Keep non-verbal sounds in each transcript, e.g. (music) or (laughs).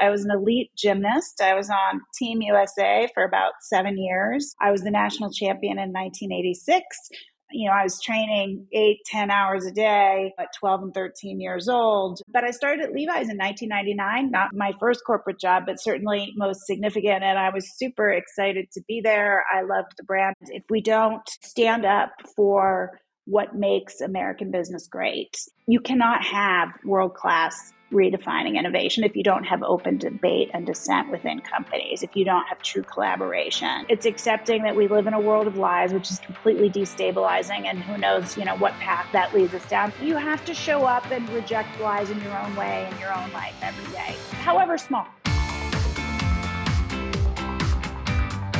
I was an elite gymnast. I was on Team USA for about seven years. I was the national champion in 1986 you know, I was training eight, ten hours a day at 12 and 13 years old. But I started at Levi's in 1999, not my first corporate job, but certainly most significant. And I was super excited to be there. I loved the brand. If we don't stand up for what makes American business great, you cannot have world class redefining innovation if you don't have open debate and dissent within companies, if you don't have true collaboration. It's accepting that we live in a world of lies, which is completely destabilizing, and who knows, you know, what path that leads us down. You have to show up and reject lies in your own way in your own life every day, however small.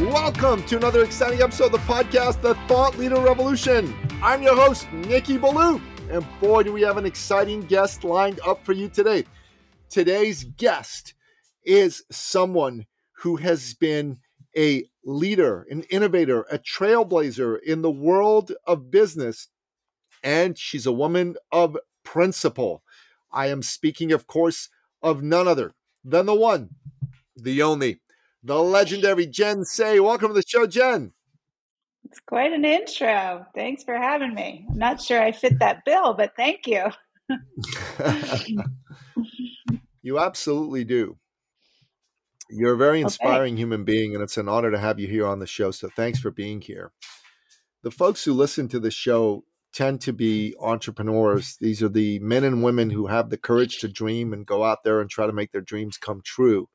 Welcome to another exciting episode of the podcast, The Thought Leader Revolution. I'm your host, Nikki Ballou, and boy, do we have an exciting guest lined up for you today. Today's guest is someone who has been a leader, an innovator, a trailblazer in the world of business, and she's a woman of principle. I am speaking, of course, of none other than the one, the only, the legendary Jen Sey. Welcome to the show, Jen. It's quite an intro. Thanks for having me. I'm not sure I fit that bill, but thank you. (laughs) you absolutely do. You're a very inspiring okay. human being, and it's an honor to have you here on the show. So thanks for being here. The folks who listen to the show tend to be entrepreneurs. These are the men and women who have the courage to dream and go out there and try to make their dreams come true.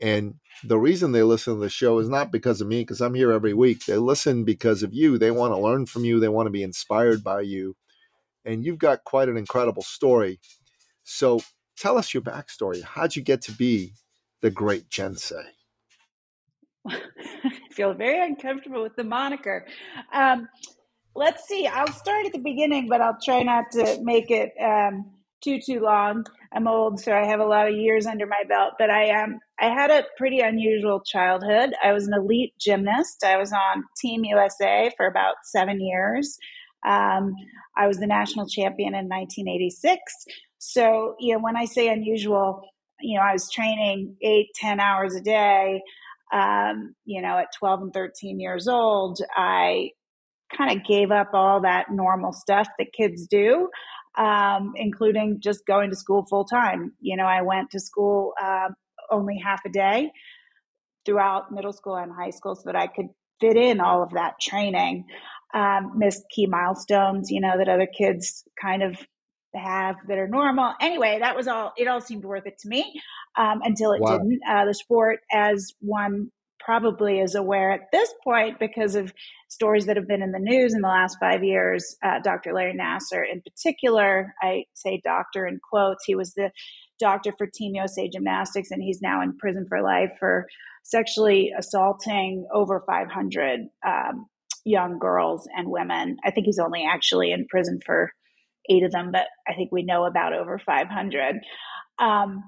And the reason they listen to the show is not because of me, because I'm here every week. They listen because of you. They want to learn from you, they want to be inspired by you. And you've got quite an incredible story. So tell us your backstory. How'd you get to be the great Jen Sey? (laughs) I feel very uncomfortable with the moniker. Um, let's see. I'll start at the beginning, but I'll try not to make it um, too too long. I'm old, so I have a lot of years under my belt. But I am. Um, I had a pretty unusual childhood. I was an elite gymnast. I was on Team USA for about seven years. Um, I was the national champion in 1986. So, you know, when I say unusual, you know, I was training eight, ten hours a day. Um, you know, at 12 and 13 years old, I kind of gave up all that normal stuff that kids do um, including just going to school full time. You know, I went to school uh, only half a day throughout middle school and high school so that I could fit in all of that training. Um, missed key milestones, you know, that other kids kind of have that are normal. Anyway, that was all, it all seemed worth it to me um, until it wow. didn't. Uh, the sport, as one probably is aware at this point because of stories that have been in the news in the last five years. Uh, Dr. Larry Nassar, in particular, I say doctor in quotes, he was the doctor for Team USA Gymnastics, and he's now in prison for life for sexually assaulting over 500 um, young girls and women. I think he's only actually in prison for eight of them, but I think we know about over 500. Um,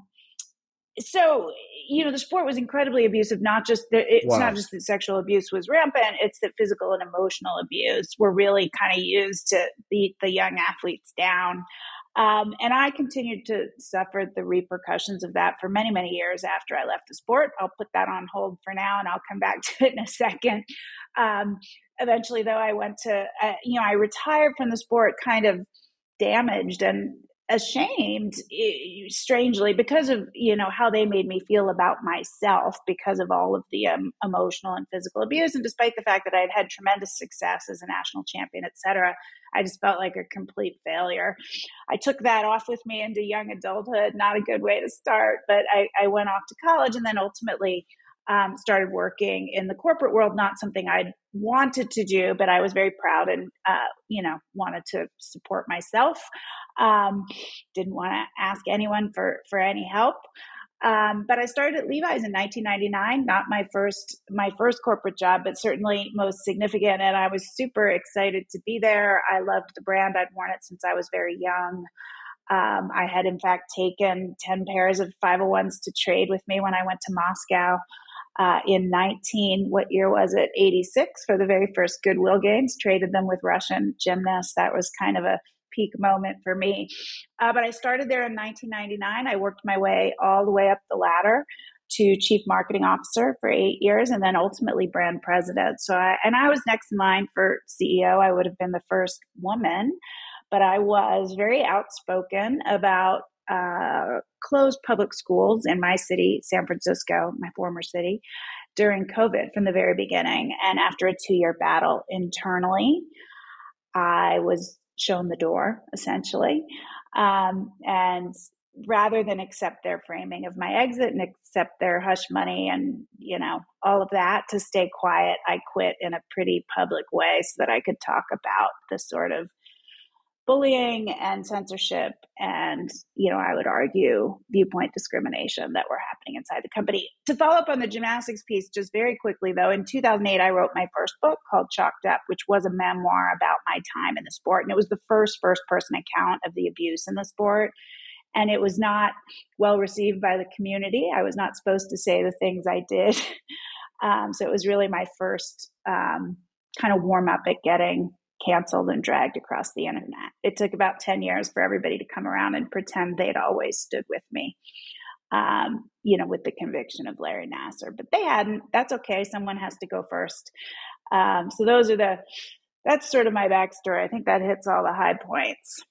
so you know the sport was incredibly abusive not just that it's wow. not just that sexual abuse was rampant it's that physical and emotional abuse were really kind of used to beat the young athletes down. Um, and i continued to suffer the repercussions of that for many many years after i left the sport. I'll put that on hold for now and i'll come back (laughs) to it in a second. Um, eventually though i went to uh, you know i retired from the sport kind of damaged and ashamed strangely because of you know how they made me feel about myself because of all of the um, emotional and physical abuse and despite the fact that i had had tremendous success as a national champion etc i just felt like a complete failure i took that off with me into young adulthood not a good way to start but i, I went off to college and then ultimately um, started working in the corporate world, not something I'd wanted to do, but I was very proud and, uh, you know, wanted to support myself. Um, didn't want to ask anyone for, for any help. Um, but I started at Levi's in 1999. Not my first my first corporate job, but certainly most significant. And I was super excited to be there. I loved the brand. I'd worn it since I was very young. Um, I had, in fact, taken 10 pairs of 501s to trade with me when I went to Moscow uh, in 19, what year was it? 86 for the very first Goodwill Games, traded them with Russian gymnasts. That was kind of a peak moment for me. Uh, but I started there in 1999. I worked my way all the way up the ladder to chief marketing officer for eight years and then ultimately brand president. So I, and I was next in line for CEO. I would have been the first woman, but I was very outspoken about uh, closed public schools in my city, San Francisco, my former city, during COVID from the very beginning. And after a two year battle internally, I was shown the door essentially. Um, and rather than accept their framing of my exit and accept their hush money and you know all of that to stay quiet i quit in a pretty public way so that i could talk about the sort of bullying and censorship and you know i would argue viewpoint discrimination that were happening inside the company. To follow up on the gymnastics piece just very quickly though in 2008 i wrote my first book called chalked up which was a memoir about my time in the sport. And it was the first first person account of the abuse in the sport. And it was not well received by the community. I was not supposed to say the things i did. (laughs) Um, so it was really my first um, kind of warm up at getting canceled and dragged across the internet. It took about 10 years for everybody to come around and pretend they'd always stood with me, um, you know, with the conviction of Larry Nassar. But they hadn't. That's okay. Someone has to go first. Um, so those are the, that's sort of my backstory. I think that hits all the high points.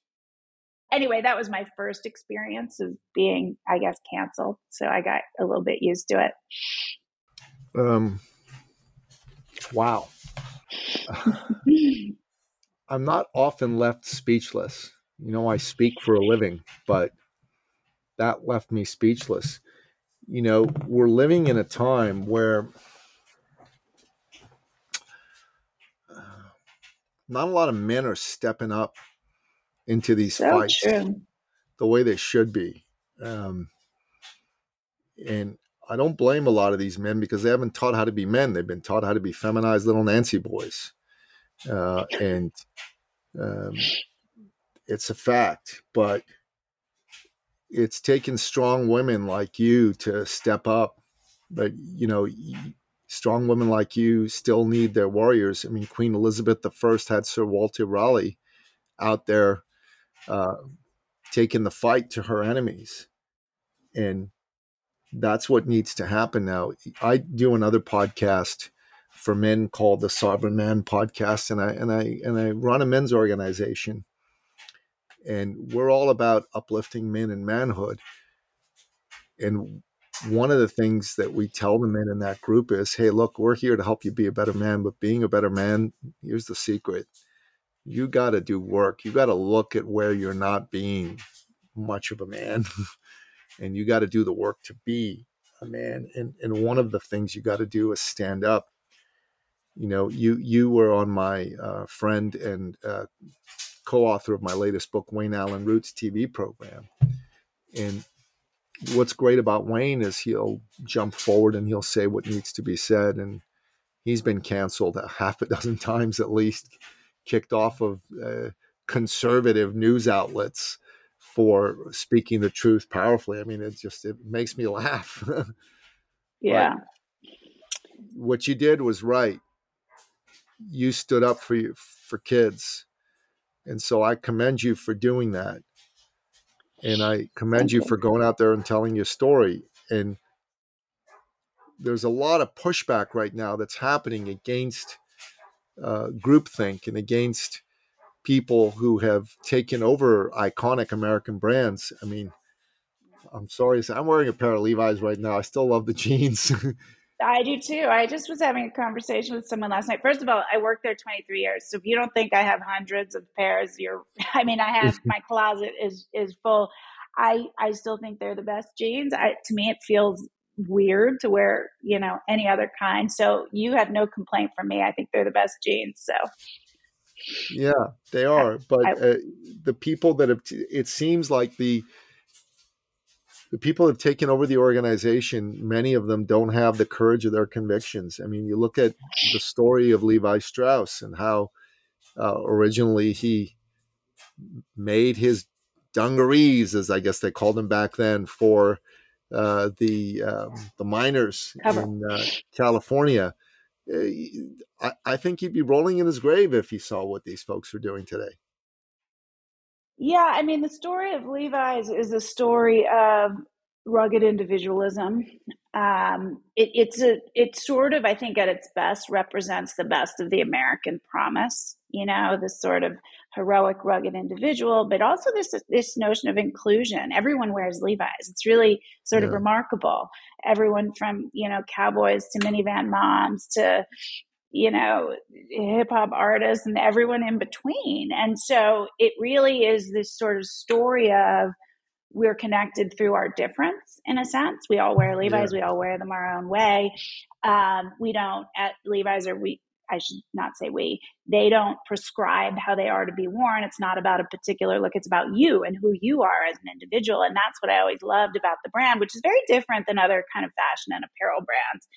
Anyway, that was my first experience of being, I guess, canceled. So I got a little bit used to it. Um, wow. (laughs) I'm not often left speechless. You know, I speak for a living, but that left me speechless. You know, we're living in a time where not a lot of men are stepping up into these so fights true. the way they should be. Um, and I don't blame a lot of these men because they haven't taught how to be men. They've been taught how to be feminized little Nancy boys uh, and um, it's a fact. But it's taken strong women like you to step up. But you know, strong women like you still need their warriors. I mean, Queen Elizabeth I had Sir Walter Raleigh out there uh, taking the fight to her enemies, and that's what needs to happen now. I do another podcast for men called the Sovereign Man podcast, and I and I and I run a men's organization, and we're all about uplifting men and manhood. And one of the things that we tell the men in that group is, "Hey, look, we're here to help you be a better man, but being a better man, here's the secret: you got to do work. You got to look at where you're not being much of a man." (laughs) and you got to do the work to be a man. And, and one of the things you got to do is stand up you know, you you were on my uh, friend and uh, co-author of my latest book, Wayne Allyn Root's TV program. And what's great about Wayne is he'll jump forward and he'll say what needs to be said. And he's been canceled a half a dozen (laughs) times at least, kicked off of uh, conservative news outlets for speaking the truth powerfully. I mean, it just it makes me (laughs) laugh. yeah. what you did was right you stood up for you for kids. And so i commend you for doing that. And i commend you for going out there and telling your story. And there's a lot of pushback right now that's happening against uh, groupthink and against people who have taken over iconic american brands. I mean i'm sorry i'm wearing a pair of levi's right now. I still love the (laughs) jeans I do too. I just was having a conversation with someone last night. First of all, I worked there 23 years. So if you don't think I have hundreds of pairs, you're (laughs) I mean, I have (laughs) my closet is is full. I I still think they're the best jeans. I to me it feels weird to wear, you know, any other kind. So you have no complaint from me. I think they're the best jeans. So yeah, they are. But uh, the people that have, it seems like the the people have taken over the organization. Many of them don't have the courage of their convictions. I mean, you look at the story of Levi Strauss and how uh, originally he made his dungarees, as I guess they called them back then, for uh, the um, the miners in uh, California. Uh, I, I think he'd be rolling in his grave if he saw what these folks are doing today. Yeah, I mean, the story of Levi's is a story of rugged individualism. Um, it, it's a, it sort of, I think, at its best, represents the best of the American promise. You know, this sort of heroic, rugged individual, but also this this notion of inclusion. Everyone wears Levi's. It's really sort yeah. of remarkable. Everyone from you know cowboys to minivan moms to you know, hip hop artists and everyone in between. And so it really is this sort of story of we're connected through our difference in a sense. We all wear Levi's, yeah. we all wear them our own way. Um, we don't at Levi's or we I should not say we, they don't prescribe how they are to be worn. It's not about a particular look, it's about you and who you are as an individual. And that's what I always loved about the brand, which is very different than other kind of fashion and apparel brands.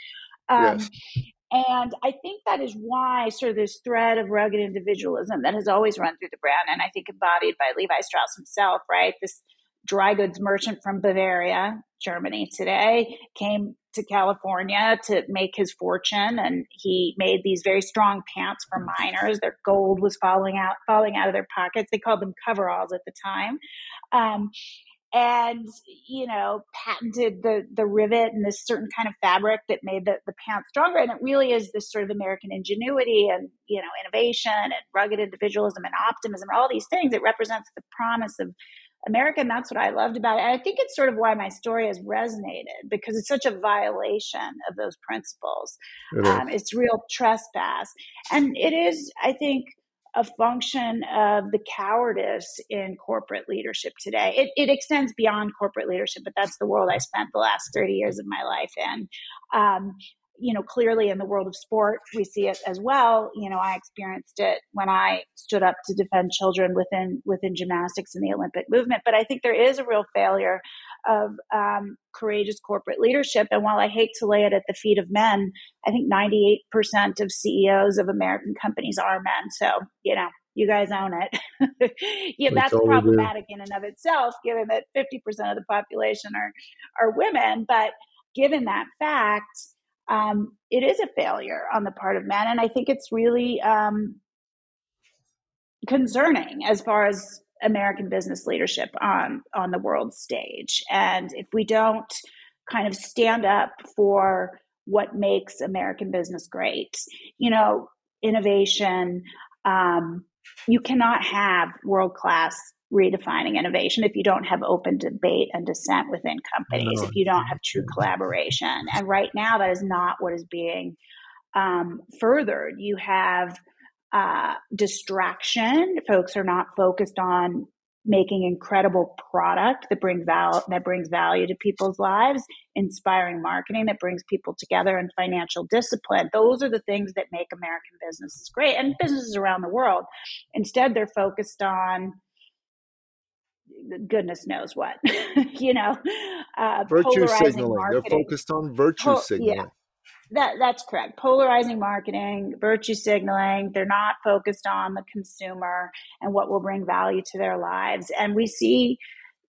Um, yes. And I think that is why sort of this thread of rugged individualism that has always run through the brand, and I think embodied by Levi Strauss himself, right? This dry goods merchant from Bavaria, Germany today, came to California to make his fortune, and he made these very strong pants for miners. Their gold was falling out, falling out of their pockets. They called them coveralls at the time. Um, and you know patented the the rivet and this certain kind of fabric that made the, the pants stronger. And it really is this sort of american ingenuity and you know innovation and rugged individualism and optimism and all these things. It represents the promise of america and that's what i loved about it. And i think it's sort of why my story has resonated because it's such a violation of those principles. It um, it's real trespass. And it is i think a function of the cowardice in corporate leadership today. It, it, extends beyond corporate leadership, but that's the world I spent the last 30 years of my life in. Um, you know, clearly in the world of sport, we see it as well. You know, I experienced it when I stood up to defend children within within gymnastics and the Olympic movement. But I think there is a real failure of um, courageous corporate leadership. And while I hate to lay it at the feet of men, I think 98% of CEOs of American companies are men. So, you know, you guys own it. (laughs) yeah, that's problematic in and of itself, given that 50% of the population are, are women. But given that fact, um, it is a failure on the part of men. And I think it's really um, concerning as far as American business leadership on on the world stage. And if we don't kind of stand up for what makes American business great, you know, innovation, um, you cannot have world class redefining innovation if you don't have open debate and dissent within companies, no. if you don't have true collaboration. And right now, that is not what is being um, furthered. You have uh, distraction. Folks are not focused on making incredible product that brings val- that brings value to people's lives, inspiring marketing that brings people together, and financial discipline. Those are the things that make American businesses great and businesses around the world. Instead, they're focused on goodness knows what, (laughs) you know, uh, virtue signaling. Marketing. They're focused on virtue signaling. Yeah. That that's correct. Polarizing marketing, virtue signaling. They're not focused on the consumer and what will bring value to their lives. And we see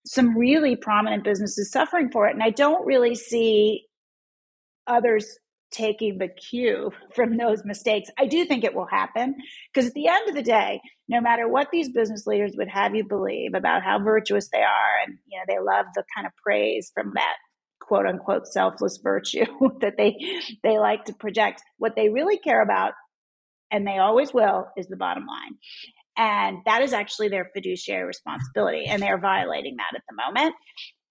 some really prominent businesses suffering for it. And I don't really see others taking the cue (laughs) from those mistakes. I do think it will happen because at the end of the day, no matter what these business leaders would have you believe about how virtuous they are and you know they love the kind of praise from that quote unquote selfless virtue (laughs) that they they like to project, what they really care about and they always will is the bottom line. And that is actually their fiduciary responsibility and they're violating that at the moment.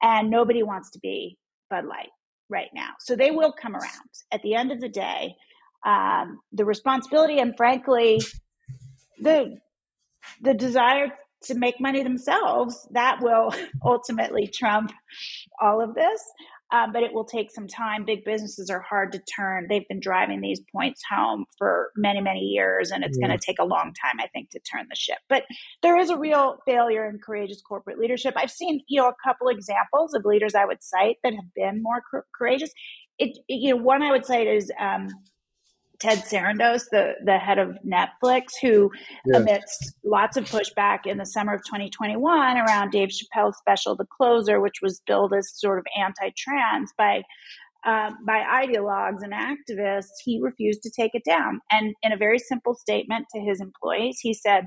And nobody wants to be Bud Light right now. So they will come around. At the end of the day, um, the responsibility and frankly, the the desire to make money themselves that will (laughs) ultimately trump all of this. Um, but it will take some time. Big businesses are hard to turn. They've been driving these points home for many, many years, and it's yeah. going to take a long time, I think, to turn the ship. But there is a real failure in courageous corporate leadership. I've seen, you know, a couple examples of leaders I would cite that have been more courageous. It, it, you know, one I would cite is um, Ted Sarandos, the, the head of Netflix, who, amidst lots of pushback in the summer of 2021 around Dave Chappelle's special, The Closer, which was billed as sort of anti trans by um, by ideologues and activists, he refused to take it down. And in a very simple statement to his employees, he said,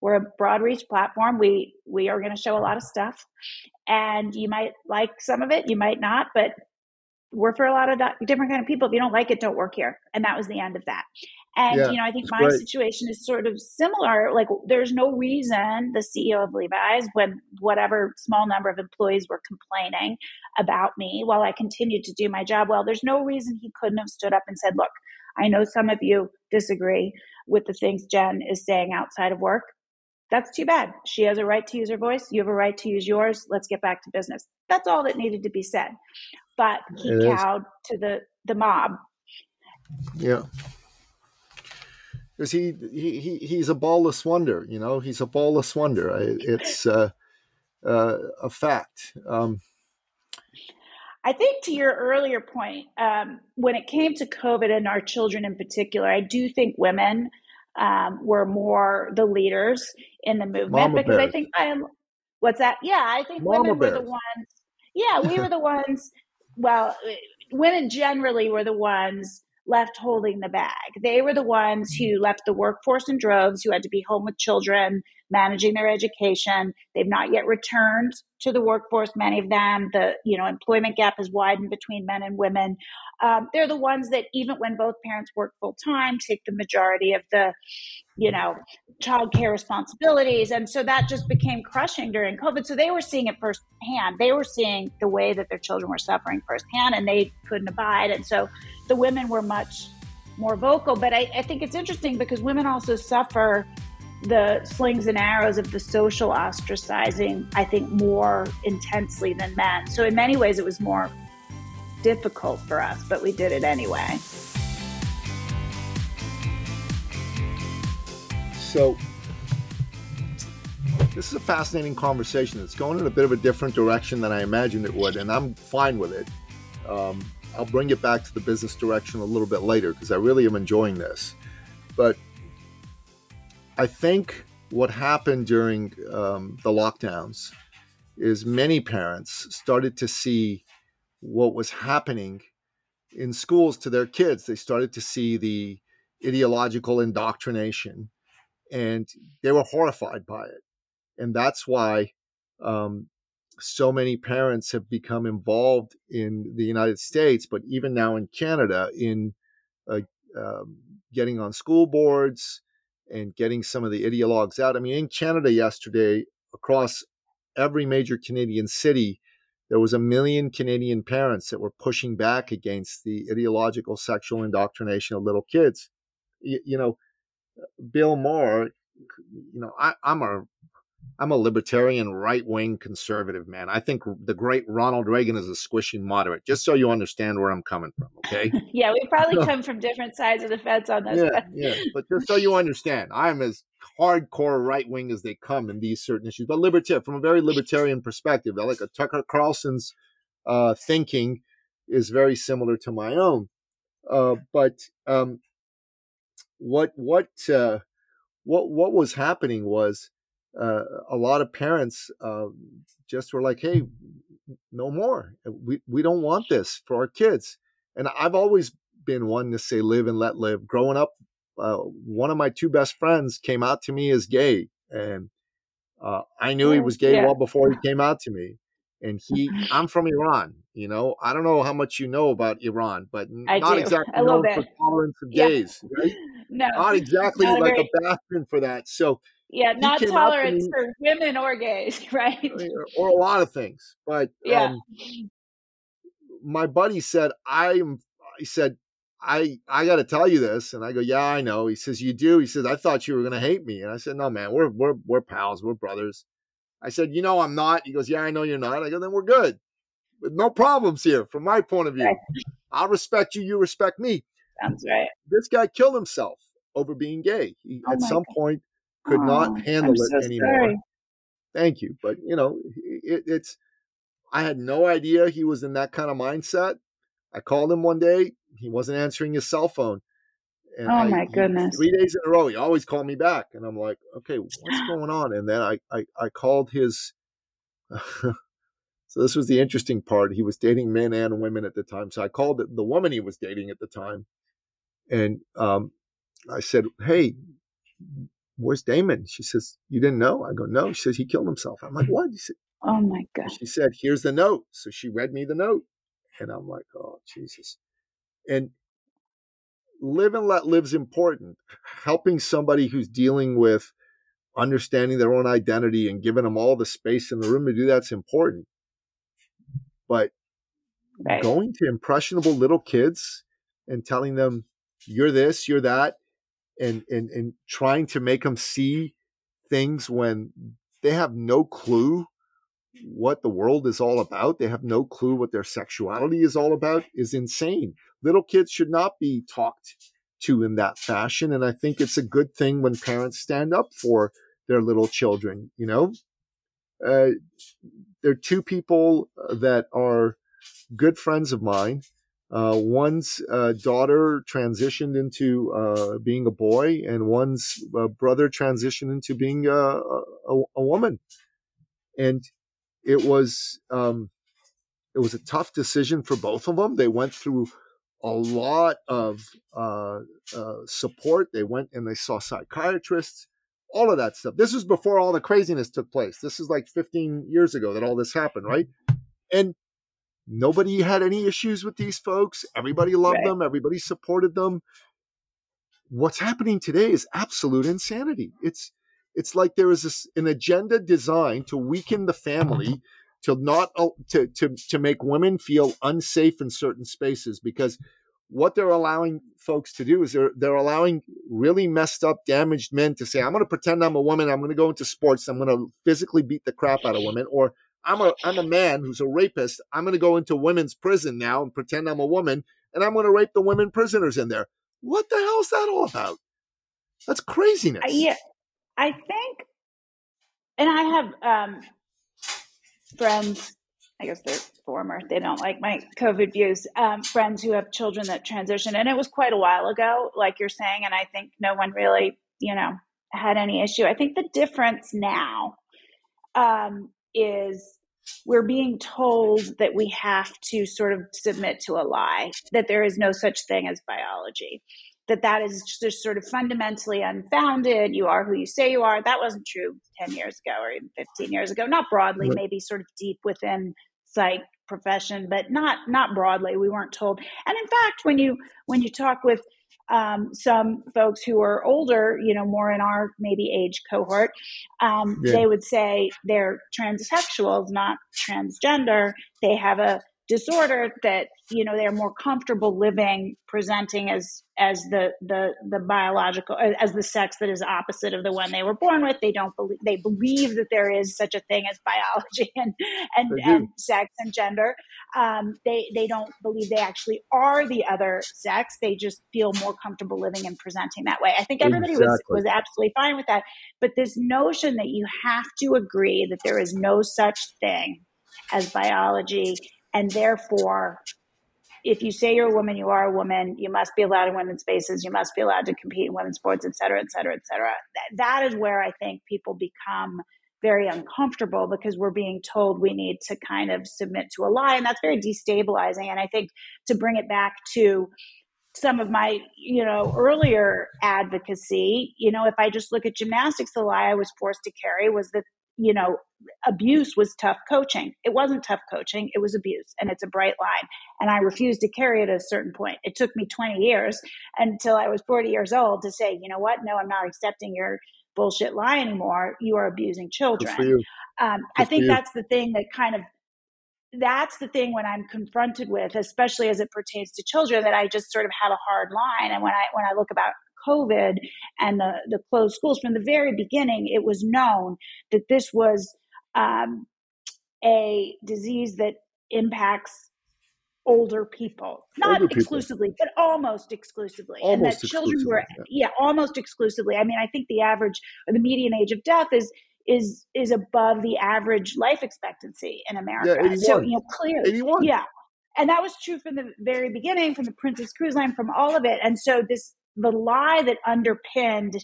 "We're a broad reach platform. We we are going to show a lot of stuff, and you might like some of it, you might not, but work for a lot of different kind of people. If you don't like it, don't work here. And that was the end of that. And yeah, you know, I think my great. situation is sort of similar. Like, there's no reason the CEO of Levi's, when whatever small number of employees were complaining about me, while I continued to do my job well, there's no reason he couldn't have stood up and said, "Look, I know some of you disagree with the things Jen is saying outside of work. That's too bad. She has a right to use her voice. You have a right to use yours. Let's get back to business. That's all that needed to be said but he it cowed is. to the the mob. Yeah. Because he, he, he he's a ballless wonder, you know. He's a ballless wonder. It's uh, uh, a fact. Um, I think to your earlier point, um, when it came to COVID and our children in particular, I do think women um, were more the leaders in the movement Mama because bears. I think I'm. what's that? Yeah, I think Mama women bears. were the ones. Yeah, we were the ones well, women generally were the ones left holding the bag. They were the ones who left the workforce in droves, who had to be home with children, managing their education. They've not yet returned to the workforce. Many of them, the you know employment gap has widened between men and women. Um, they're the ones that even when both parents work full time, take the majority of the you know childcare responsibilities, and so that just became crushing during COVID. So they were seeing it firsthand. They were seeing the way that their children were suffering firsthand, and they couldn't abide. And so the women were much more vocal. But I, I think it's interesting because women also suffer the slings and arrows of the social ostracizing, I think, more intensely than men. So, in many ways, it was more difficult for us, but we did it anyway. So, this is a fascinating conversation. It's going in a bit of a different direction than I imagined it would, and I'm fine with it. Um, I'll bring it back to the business direction a little bit later because I really am enjoying this. But I think what happened during um, the lockdowns is many parents started to see what was happening in schools to their kids. They started to see the ideological indoctrination and they were horrified by it. And that's why um, so many parents have become involved in the United States, but even now in Canada, in uh, um, getting on school boards, and getting some of the ideologues out. I mean, in Canada yesterday, across every major Canadian city, there was a million Canadian parents that were pushing back against the ideological sexual indoctrination of little kids. You, you know, Bill Maher, you know, I, I'm a I'm a libertarian, right wing conservative man. I think the great Ronald Reagan is a squishy moderate. Just so you understand where I'm coming from, okay? (laughs) yeah, we probably come from different sides of the fence on this. Yeah, yeah. But just so you understand, I'm as hardcore right wing as they come in these certain issues, but libertarian from a very libertarian perspective. I like a Tucker Carlson's uh, thinking is very similar to my own. Uh, but um, what what uh, what what was happening was uh, a lot of parents uh, just were like, "Hey, no more. We we don't want this for our kids." And I've always been one to say, "Live and let live." Growing up, uh, one of my two best friends came out to me as gay, and uh, I knew he oh, was gay yeah. well before he came out to me. And he, (laughs) I'm from Iran. You know, I don't know how much you know about Iran, but I not do. exactly known for tolerance of yeah. gays, right? (laughs) no, not exactly not like very... a bastion for that. So yeah, not tolerance for women or gays, (laughs) right? Or a lot of things. But yeah. Um, my buddy said, I'm, he said, I, I got to tell you this. And I go, yeah, I know. He says, you do. He says, I thought you were going to hate me. And I said, no, man, we're, we're, we're pals. We're brothers. I said, you know, I'm not. He goes, yeah, I know you're not. I go, then we're good. no problems here from my point of view. Right. I'll respect you, you respect me. Sounds right. This guy killed himself over being gay. He oh at some God. point could oh, not handle it anymore. Sorry. Thank you. But you know, it, it's I had no idea he was in that kind of mindset. I called him one day. He wasn't answering his cell phone. And oh my goodness! Three days in a row, he always called me back, and I'm like, okay, what's (sighs) going on? And then I I, I called his. (laughs) so this was the interesting part. He was dating men and women at the time. So I called the woman he was dating at the time, and um, I said, "Hey, where's Damon?" She says, "You didn't know?" I go, "No." She says, "He killed himself." I'm like, "What?" Said, "Oh my god." She said, "Here's the note." So she read me the note, and I'm like, "Oh Jesus!" And live and let live's important. Helping somebody who's dealing with understanding their own identity and giving them all the space in the room to do that's important. But right. going to impressionable little kids and telling them you're this, you're that, and and and trying to make them see things when they have no clue what the world is all about. They have no clue what their sexuality is all about is insane. Little kids should not be talked to in that fashion. And I think it's a good thing when parents stand up for their little children, you know? Uh, there are two people that are good friends of mine. Uh, one's uh, daughter transitioned into uh, being a boy, and one's uh, brother transitioned into being a, a, a woman. And it was um, it was a tough decision for both of them. They went through a lot of uh, uh, support. They went and they saw psychiatrists, all of that stuff. This was before all the craziness took place. This is like 15 years ago that all this happened, right? And nobody had any issues with these folks. Everybody loved right. them. Everybody supported them. What's happening today is absolute insanity. It's it's like there is this, an agenda designed to weaken the family (laughs) to not to to to make women feel unsafe in certain spaces because what they're allowing folks to do is they're they're allowing really messed up damaged men to say i'm going to pretend i'm a woman i'm going to go into sports i'm going to physically beat the crap out of women or i'm a i'm a man who's a rapist i'm going to go into women's prison now and pretend i'm a woman and i'm going to rape the women prisoners in there what the hell is that all about that's craziness yeah i think and i have um friends, I guess they're former, they don't like my COVID views, um, friends who have children that transition. And it was quite a while ago, like you're saying. And I think no one really, you know, had any issue. I think the difference now um, is we're being told that we have to sort of submit to a lie, that there is no such thing as biology that that is just sort of fundamentally unfounded. You are who you say you are. That wasn't true 10 years ago or even 15 years ago. Not broadly, right. maybe sort of deep within psych profession, but not not broadly. We weren't told. And in fact, when you when you talk with um, some folks who are older, you know, more in our maybe age cohort, um, yeah. they would say they're transsexuals, not transgender. They have a disorder that you know they're more comfortable living presenting as as the the the biological as the sex that is opposite of the one they were born with. They don't believe they believe that there is such a thing as biology (laughs) and and, and sex and gender. Um, they they don't believe they actually are the other sex. They just feel more comfortable living and presenting that way. I think everybody exactly. was was absolutely fine with that. But this notion that you have to agree that there is no such thing as biology and therefore, if you say you're a woman, you are a woman. You must be allowed in women's spaces. You must be allowed to compete in women's sports, et cetera, et cetera, et cetera. that, that is where I think people become very uncomfortable because we're being told we need to kind of submit to a lie. And that's very destabilizing. And I think to bring it back to some of my, you know, earlier advocacy, you know, if I just look at gymnastics, the lie I was forced to carry was that you know, abuse was tough coaching. It wasn't tough coaching, it was abuse. And it's a bright line. And I refused to carry it at a certain point. It took me 20 years until I was 40 years old to say, you know what? No, I'm not accepting your bullshit lie anymore. You are abusing children. Um, I think that's the thing that kind of that's the thing when I'm confronted with, especially as it pertains to children, that I just sort of have a hard line. And when I when I look about COVID and the, the closed schools, from the very beginning, it was known that this was um, a disease that impacts older people not older exclusively people. but almost exclusively almost and that children were yeah. yeah almost exclusively i mean i think the average or the median age of death is is is above the average life expectancy in america yeah, 81. so you know clearly 81. yeah and that was true from the very beginning from the princess cruise line from all of it and so this the lie that underpinned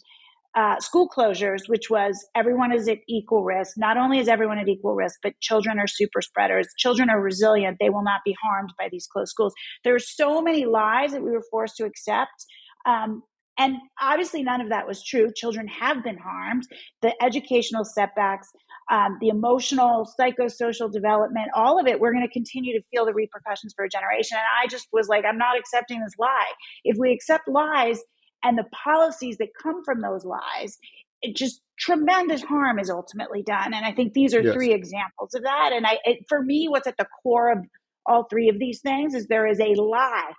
uh, school closures, which was everyone is at equal risk. Not only is everyone at equal risk, but children are super spreaders. Children are resilient. They will not be harmed by these closed schools. There are so many lies that we were forced to accept. Um, and obviously, none of that was true. Children have been harmed. The educational setbacks, um, the emotional, psychosocial development, all of it, we're going to continue to feel the repercussions for a generation. And I just was like, I'm not accepting this lie. If we accept lies, and the policies that come from those lies it just tremendous harm is ultimately done and i think these are yes. three examples of that and i it, for me what's at the core of all three of these things is there is a lie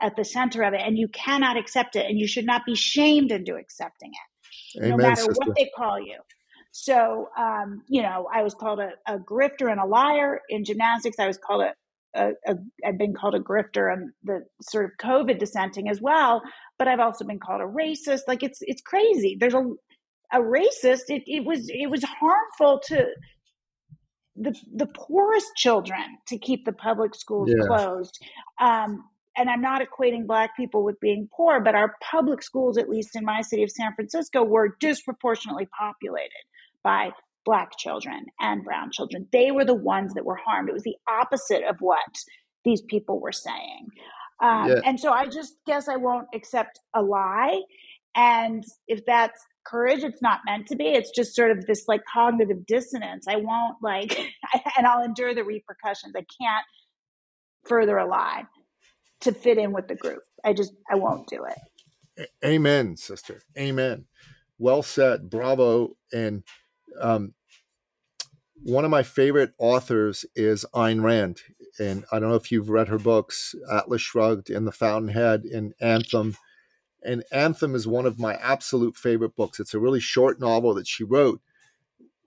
at the center of it and you cannot accept it and you should not be shamed into accepting it Amen, no matter sister. what they call you so um, you know i was called a, a grifter and a liar in gymnastics i was called a a, a, I've been called a grifter and the sort of COVID dissenting as well, but I've also been called a racist. Like it's it's crazy. There's a a racist. It, it was it was harmful to the the poorest children to keep the public schools yeah. closed. Um, and I'm not equating black people with being poor, but our public schools, at least in my city of San Francisco, were disproportionately populated by black children and brown children. They were the ones that were harmed. It was the opposite of what these people were saying. Um, yeah. And so I just guess I won't accept a lie. And if that's courage, it's not meant to be. It's just sort of this like cognitive dissonance. I won't like, (laughs) and I'll endure the repercussions. I can't further a lie to fit in with the group. I just, I won't do it. Amen, sister. Amen. Well said. Bravo. And um, one of my favorite authors is Ayn Rand. And I don't know if you've read her books, Atlas Shrugged and The Fountainhead and Anthem. And Anthem is one of my absolute favorite books. It's a really short novel that she wrote.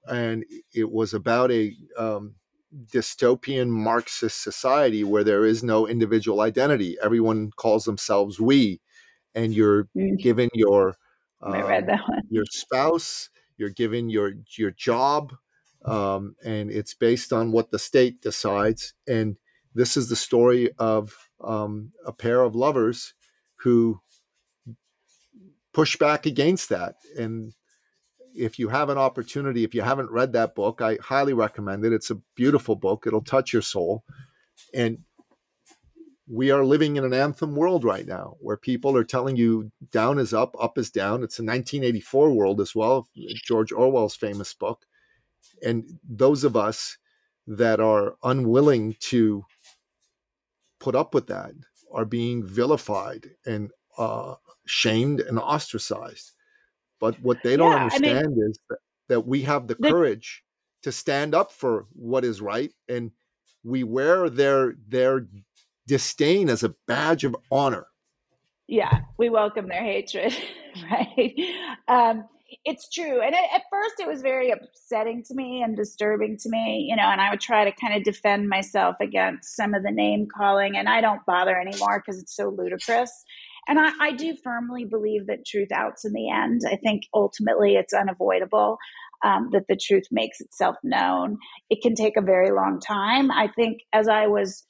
And it was about a um, dystopian Marxist society where there is no individual identity. Everyone calls themselves we. And you're mm. given your um, I read that one. your spouse, you're given your your job, um, and it's based on what the state decides. And this is the story of um, a pair of lovers who push back against that. And if you have an opportunity, if you haven't read that book, I highly recommend it. It's a beautiful book. It'll touch your soul. And we are living in an anthem world right now where people are telling you down is up, up is down. It's a 1984 world as well, George Orwell's famous book. And those of us that are unwilling to put up with that are being vilified and uh, shamed and ostracized. But what they don't yeah, understand I mean, is that, that we have the, the courage to stand up for what is right and we wear their their disdain as a badge of honor. Yeah, we welcome their hatred, (laughs) right? Um, it's true. And at first, it was very upsetting to me and disturbing to me, you know, and I would try to kind of defend myself against some of the name calling, and I don't bother anymore because it's so ludicrous. And I, I, do firmly believe that truth outs in the end. I think ultimately it's unavoidable um, that the truth makes itself known. It can take a very long time. I think as I was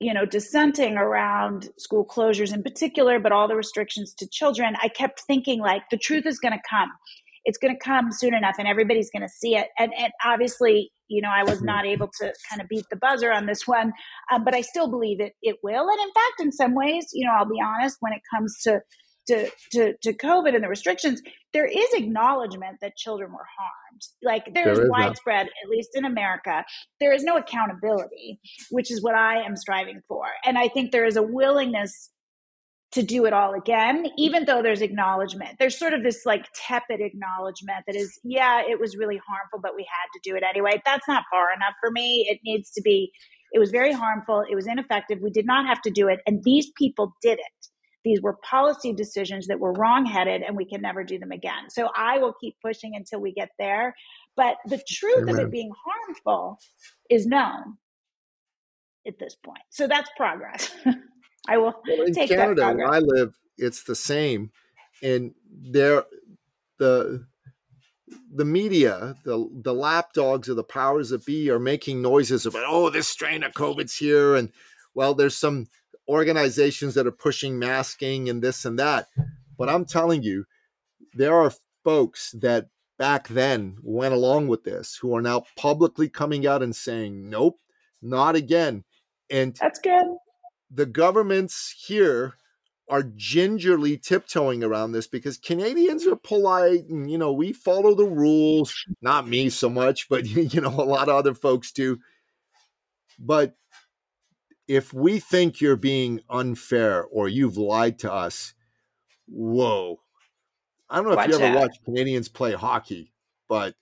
you know, dissenting around school closures in particular, but all the restrictions to children, I kept thinking like the truth is going to come. It's going to come soon enough and everybody's going to see it. And, and obviously, you know, I was not able to kind of beat the buzzer on this one, um, but I still believe it, it will. And in fact, in some ways, you know, I'll be honest, when it comes to to, to, to COVID and the restrictions, there is acknowledgement that children were harmed. Like there, there is, widespread, at least in America, there is no accountability, which is what I am striving for. And I think there is a willingness to do it all again, even though there's acknowledgement. There's sort of this like tepid acknowledgement that is, yeah, it was really harmful, but we had to do it anyway. That's not far enough for me. It needs to be, it was very harmful. It was ineffective. We did not have to do it. And these people did it. These were policy decisions that were wrongheaded and we can never do them again. So I will keep pushing until we get there. But the truth Amen. of it being harmful is known. at this point. So that's progress. (laughs) I will well, in take Canada, that where I live, it's the same, and there, the the media, the the lapdogs of the powers that be, are making noises about oh this strain of COVID's here, and well, there's some organizations that are pushing masking and this and that. But I'm telling you, there are folks that back then went along with this who are now publicly coming out and saying, nope, not again. And that's good. The governments here are gingerly tiptoeing around this because Canadians are polite and you know we follow the rules. Not me so much, but (laughs) you know a lot of other folks do. But if we think you're being unfair or you've lied to us, whoa. I don't know Watch if you ever watch Canadians play hockey, but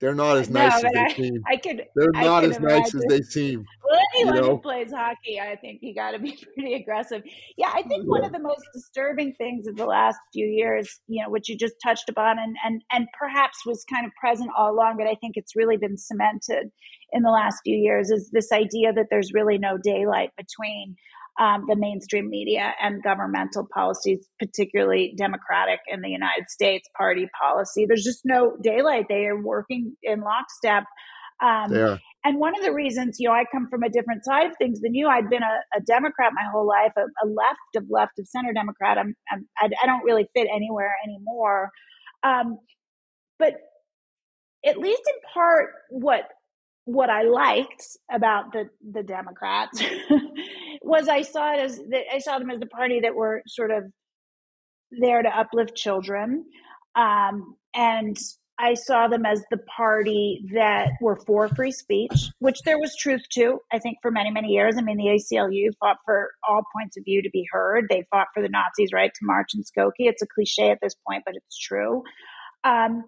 they're not as nice no, as they I, seem. (laughs) I could. They're I not as nice as they seem. Well, anyone you know? who plays hockey, I think you got to be (laughs) pretty aggressive. Yeah, I think yeah. one of the most disturbing things of the last few years, you know, which you just touched upon, and and and perhaps was kind of present all along, but I think it's really been cemented in the last few years, is this idea that there's really no daylight between um, the mainstream media and governmental policies, particularly Democratic in the United States party policy. There's just no daylight. They are working in lockstep. Um, and one of the reasons, you know, I come from a different side of things than you. I've been a, a Democrat my whole life, a, a, left of left of center Democrat. I'm, I'm I, I don't really fit anywhere anymore. Um, but at least in part, what what I liked about the the Democrats (laughs) was I saw it as I saw them as the party that were sort of there to uplift children, um, and I saw them as the party that were for free speech, which there was truth to. I think for many many years. I mean, the ACLU fought for all points of view to be heard. They fought for the Nazis' right to march in Skokie. It's a cliche at this point, but it's true. Um,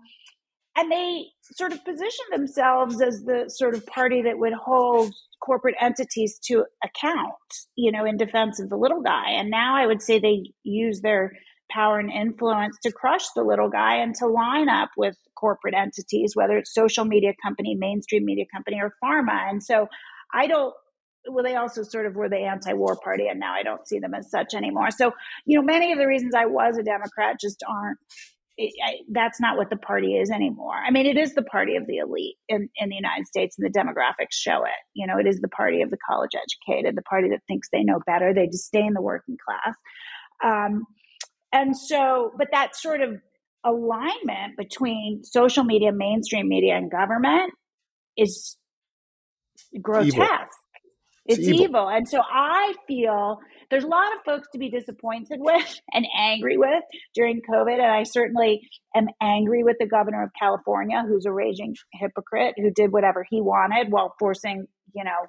and they sort of position themselves as the sort of party that would hold corporate entities to account, you know, in defense of the little guy. And now I would say they use their power and influence to crush the little guy and to line up with corporate entities, whether it's social media company, mainstream media company, or pharma. And so I don't well, they also sort of were the anti-war party, and now I don't see them as such anymore. So, you know, many of the reasons I was a Democrat just aren't it, I, that's not what the party is anymore. I mean, it is the party of the elite in, in the United States, and the demographics show it. You know, it is the party of the college educated, the party that thinks they know better. They disdain the working class. Um, and so, but that sort of alignment between social media, mainstream media, and government is grotesque. Evil. It's, it's evil. evil. And so I feel there's a lot of folks to be disappointed (laughs) with and angry with during COVID. And I certainly am angry with the governor of California, who's a raging hypocrite, who did whatever he wanted while forcing, you know,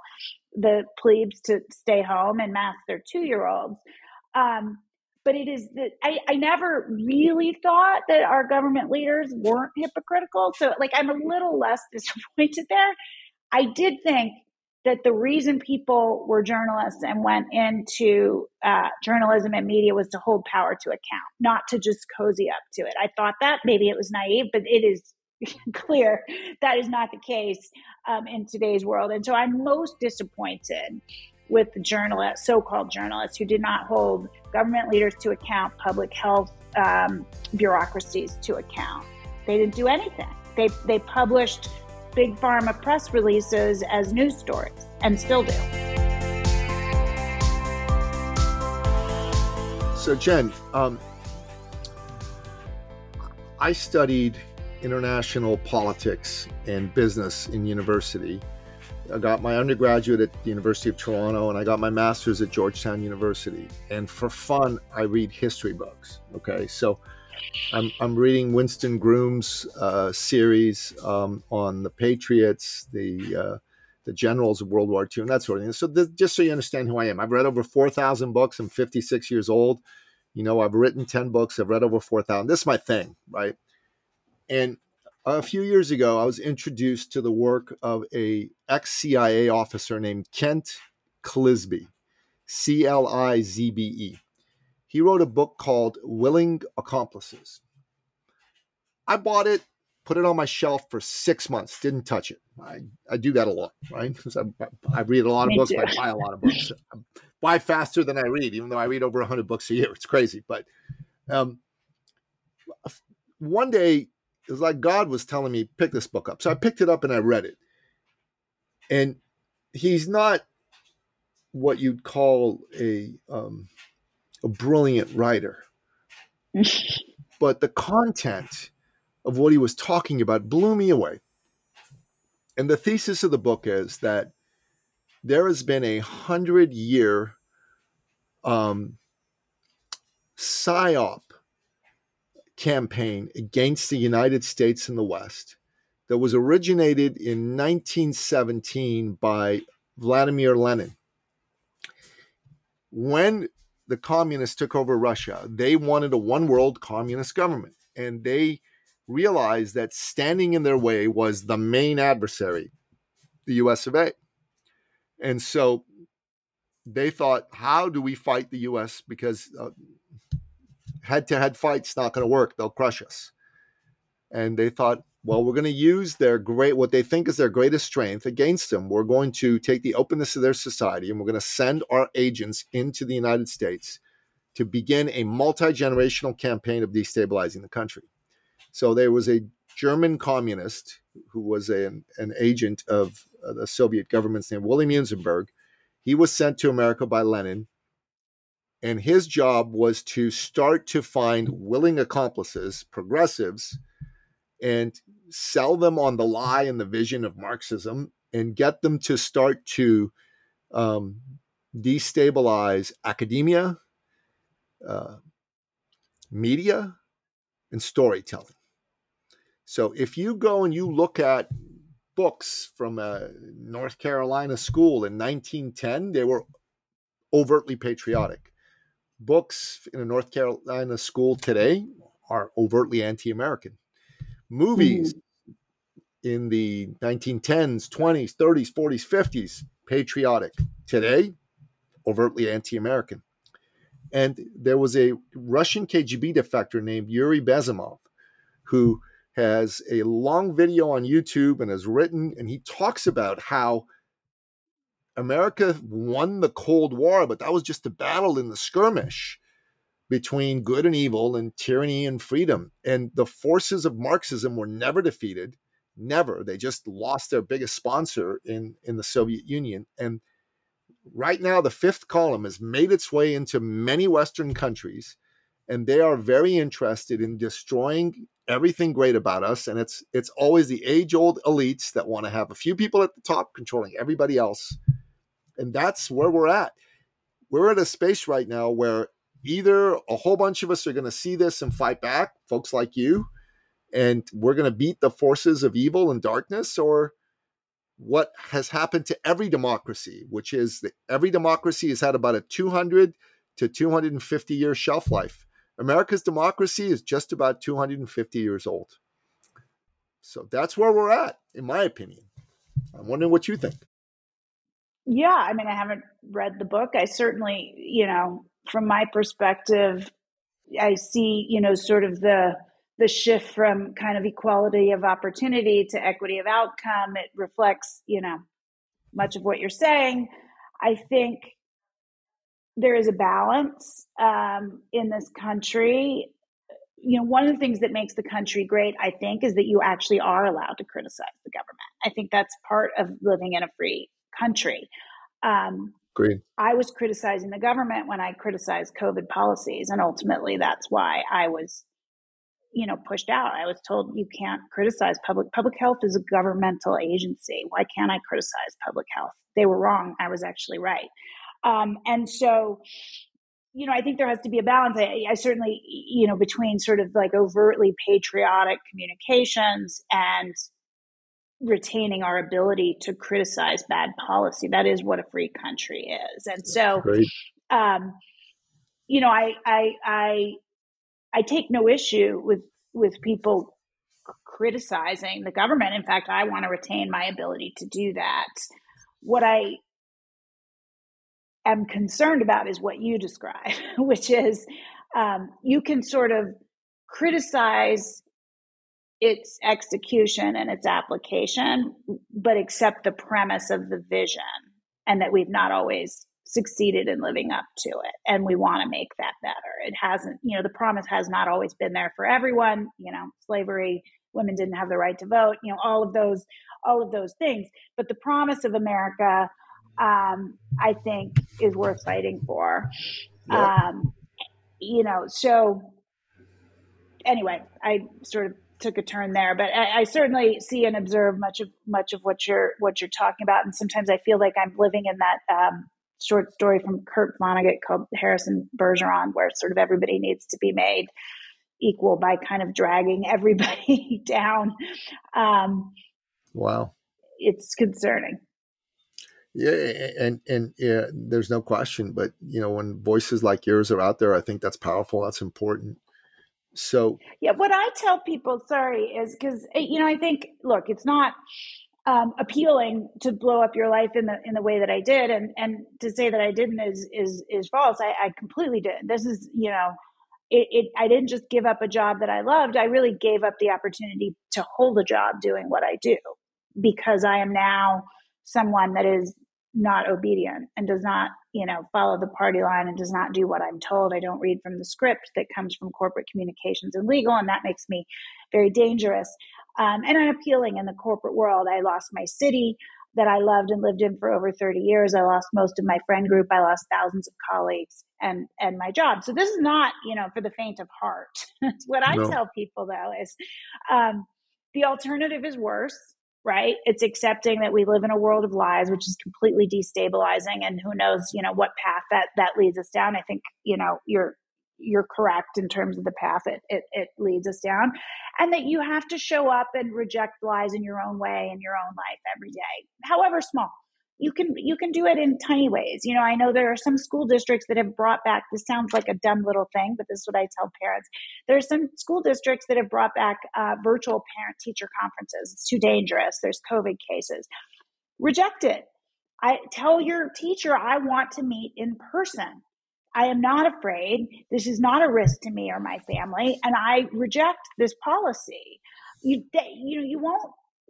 the plebes to stay home and mask their two year olds. Um, but it is that I, I never really thought that our government leaders weren't hypocritical. So, like, I'm a little less (laughs) disappointed there. I did think that the reason people were journalists and went into uh, journalism and media was to hold power to account, not to just cozy up to it. I thought that maybe it was naive, but it is (laughs) clear that is not the case um, in today's world. And so I'm most disappointed with the journalists, so-called journalists, who did not hold government leaders to account, public health um, bureaucracies to account. They didn't do anything. They they published big pharma press releases as news stories and still do. So, Jen, um, I studied international politics and business in university. I got my undergraduate at the University of Toronto and I got my master's at Georgetown University. And for fun, I read history books. Okay. So I'm, I'm reading Winston Groom's uh, series um, on the Patriots, the uh, the generals of World War II, and that sort of thing. So th- just so you understand who I am, I've read over four thousand books. I'm 56 years old. You know, I've written 10 books. I've read over 4,000. This is my thing, right? And a few years ago, I was introduced to the work of a ex CIA officer named Kent Clizbe, C L I Z B E he wrote a book called Willing Accomplices. I bought it put it on my shelf for six months, didn't touch it. I, I do that a lot, right? Because I, I read a lot of Me books. I buy a lot of books. I buy faster than I read, even though I read over 100 books a year. It's crazy. But um, one day, it was like God was telling me, pick this book up. So I picked it up and I read it. And he's not what you'd call a, um, a brilliant writer, (laughs) but the content of what he was talking about blew me away. And the thesis of the book is that there has been a hundred year um, psyop campaign against the United States and the West that was originated in 1917 by Vladimir Lenin. When the communists took over Russia, they wanted a one world communist government. And they realized that standing in their way was the main adversary, the US of A. And so they thought, how do we fight the US? Because head to head fight's not going to work. They'll crush us. And they thought, well, we're going to use their great, what they think is their greatest strength against them. We're going to take the openness of their society and we're going to send our agents into the United States to begin a multi generational campaign of destabilizing the country. So there was a German communist who was an, an agent of the Soviet government's named William Unzenberg. He was sent to America by Lenin, and his job was to start to find willing accomplices, progressives, and sell them on the lie and the vision of Marxism and get them to start to um, destabilize academia, uh, media, and storytelling. So if you go and you look at books from a North Carolina school in 1910, they were overtly patriotic. Books in a North Carolina school today are overtly anti American. Movies mm-hmm. In the 1910s, 20s, 30s, 40s, 50s, patriotic. Today, overtly anti American. And there was a Russian KGB defector named Yuri Bezmenov who has a long video on YouTube and has written, and he talks about how America won the Cold War, but that was just a battle in the skirmish between good and evil and tyranny and freedom. And the forces of Marxism were never defeated, never. They just lost their biggest sponsor in, in the Soviet Union. And right now, the fifth column has made its way into many Western countries, and they are very interested in destroying everything great about us and it's it's always the age old elites that want to have a few people at the top controlling everybody else and that's where we're at we're at a space right now where either a whole bunch of us are going to see this and fight back folks like you and we're going to beat the forces of evil and darkness or what has happened to every democracy which is that every democracy has had about a 200 to 250 year shelf life America's democracy is just about 250 years old. So that's where we're at, in my opinion. I'm wondering what you think. Yeah, I mean, I haven't read the book. I certainly, you know, from my perspective, I see, you know, sort of the the shift from kind of equality of opportunity to equity of outcome. It reflects, you know, much of what you're saying. I think there is a balance um, in this country. You know, one of the things that makes the country great, I think, is that you actually are allowed to criticize the government. I think that's part of living in a free country. Um, Great. I was criticizing the government when I criticized COVID policies, and ultimately, that's why I was, you know, pushed out. I was told you can't criticize public. Public health is a governmental agency. Why can't I criticize public health? They were wrong. I was actually right. Um, and so, you know, I think there has to be a balance. I, I, certainly, you know, between sort of like overtly patriotic communications and retaining our ability to criticize bad policy. That is what a free country is. And so, um, you know, I, I, I, I take no issue with with people criticizing the government. In fact, I want to retain my ability to do that. What I am concerned about is what you describe, (laughs) which is um, you can sort of criticize its execution and its application, but accept the premise of the vision and that we've not always succeeded in living up to it. And we want to make that better. It hasn't, you know, the promise has not always been there for everyone. You know, slavery, women didn't have the right to vote, you know, all of those, all of those things. But the promise of America, um, I think, is worth fighting for. Yeah. Um, you know, so anyway, I sort of took a turn there, but I, I, certainly see and observe much of much of what you're what you're talking about, and sometimes I feel like I'm living in that um, short story from Kurt Vonnegut called Harrison Bergeron, where sort of everybody needs to be made equal by kind of dragging (laughs) everybody down. Um, wow, it's concerning. Yeah, and and yeah, there's no question. But you know, when voices like yours are out there, I think that's powerful. That's important. So yeah, what I tell people, sorry, is because eh, you know I think look, it's not um, appealing to blow up your life in the in the way that I did, and and to say that I didn't is is is false. I, I completely did. This is you know. It, it, I didn't just give up a job that I loved. I really gave up the opportunity to hold a job doing what I do because I am now someone that is not obedient and does not, you know, follow the party line and does not do what I'm told. I don't read from the script that comes from corporate communications and legal, and that makes me very dangerous um, and unappealing in the corporate world. I lost my city that I loved and lived in for over 30 years. I lost most of my friend group. I lost thousands of colleagues and and my job. So this is not, you know, for the faint of heart. (laughs) what I no. tell people though is um, the alternative is worse right? It's accepting that we live in a world of lies, which is completely destabilizing, and who knows, you know, what path that that leads us down. I think, you know, you're you're correct in terms of the path it, it, it leads us down and that you have to show up and reject lies in your own way in your own life every day however small you can you can do it in tiny ways. You know i know there are some school districts that have brought back this sounds like a dumb little thing but this is what i tell parents. There are some school districts that have brought back uh, virtual parent teacher conferences. It's too dangerous. There's covid cases. Reject it. I tell your teacher i want to meet in person. I am not afraid. This is not a risk to me or my family, and I reject this policy. You, you know, you won't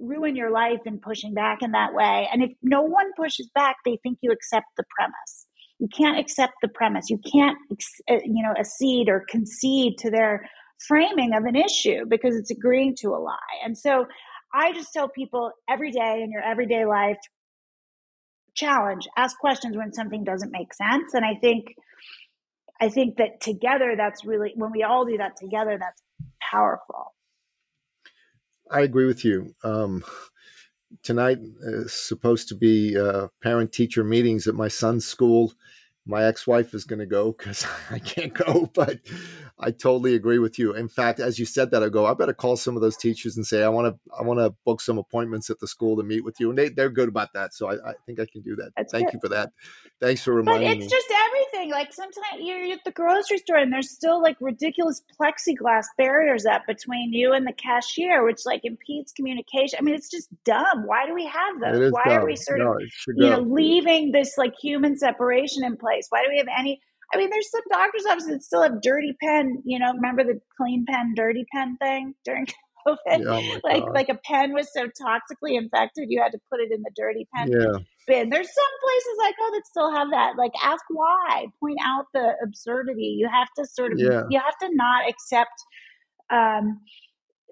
ruin your life in pushing back in that way. And if no one pushes back, they think you accept the premise. You can't accept the premise. You can't, uh, you know, accede or concede to their framing of an issue because it's agreeing to a lie. And so I just tell people every day in your everyday life, challenge, ask questions when something doesn't make sense. And I think, I think that together, that's really, when we all do that together, that's powerful. I agree with you. Um, tonight is supposed to be uh, parent teacher meetings at my son's school. My ex wife is going to go because (laughs) I can't go, but I totally agree with you. In fact, as you said that, I go, I better call some of those teachers and say, I want to, I want to book some appointments at the school to meet with you. And they, they're good about that. So I, I think I can do that. That's Thank good. you for that. Thanks for reminding me. But it's me. just everything. Like sometimes you're at the grocery store and there's still like ridiculous plexiglass barriers up between you and the cashier, which like impedes communication. I mean, it's just dumb. Why do we have those? Why dumb. are we sort no, of, you know, leaving this like human separation in place? Why do we have any? I mean, there's some doctor's offices that still have dirty pen. You know, remember the clean pen, dirty pen thing during (laughs) COVID? Yeah, oh like, God. like a pen was so toxically infected, you had to put it in the dirty pen yeah. bin. There's some places I go that still have that. Like, ask why. Point out the absurdity. You have to sort of. Yeah. You have to not accept. Um,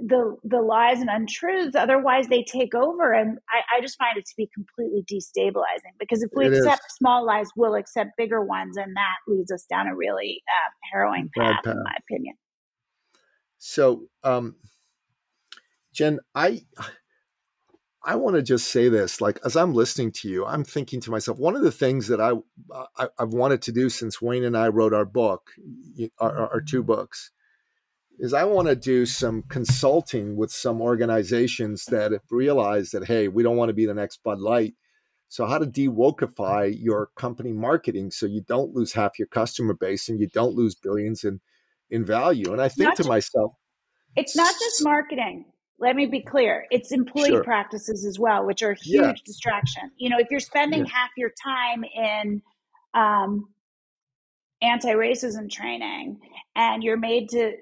the the lies and untruths otherwise they take over. And I, I just find it to be completely destabilizing because if we it accept is. small lies we'll accept bigger ones. And that leads us down a really uh, harrowing path, path, in my opinion. So um jen i i want to just say this like as i'm listening to you i'm thinking to myself one of the things that i, I have wanted to do since wayne and i wrote our book our, our two books is I want to do some consulting with some organizations that have realized that, hey, we don't want to be the next Bud Light. So, how to de-wokeify your company marketing so you don't lose half your customer base and you don't lose billions in, in value. And I think not to just, myself, it's not just marketing. Let me be clear. It's employee sure. practices as well, which are a huge yeah. distraction. You know, if you're spending yeah. half your time in um, anti racism training and you're made to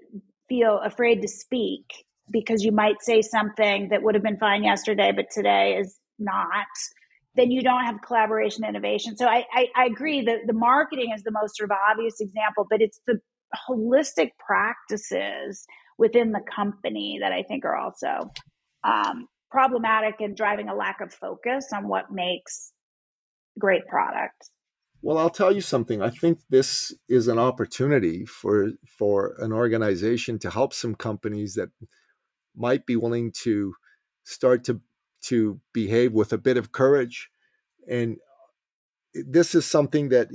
feel afraid to speak because you might say something that would have been fine yesterday, but today is not, then you don't have collaboration innovation. So I, I, I agree that the marketing is the most sort of obvious example, but it's the holistic practices within the company that I think are also um, problematic and driving a lack of focus on what makes great products. Well, I'll tell you something. I think this is an opportunity for for an organization to help some companies that might be willing to start to to behave with a bit of courage and this is something that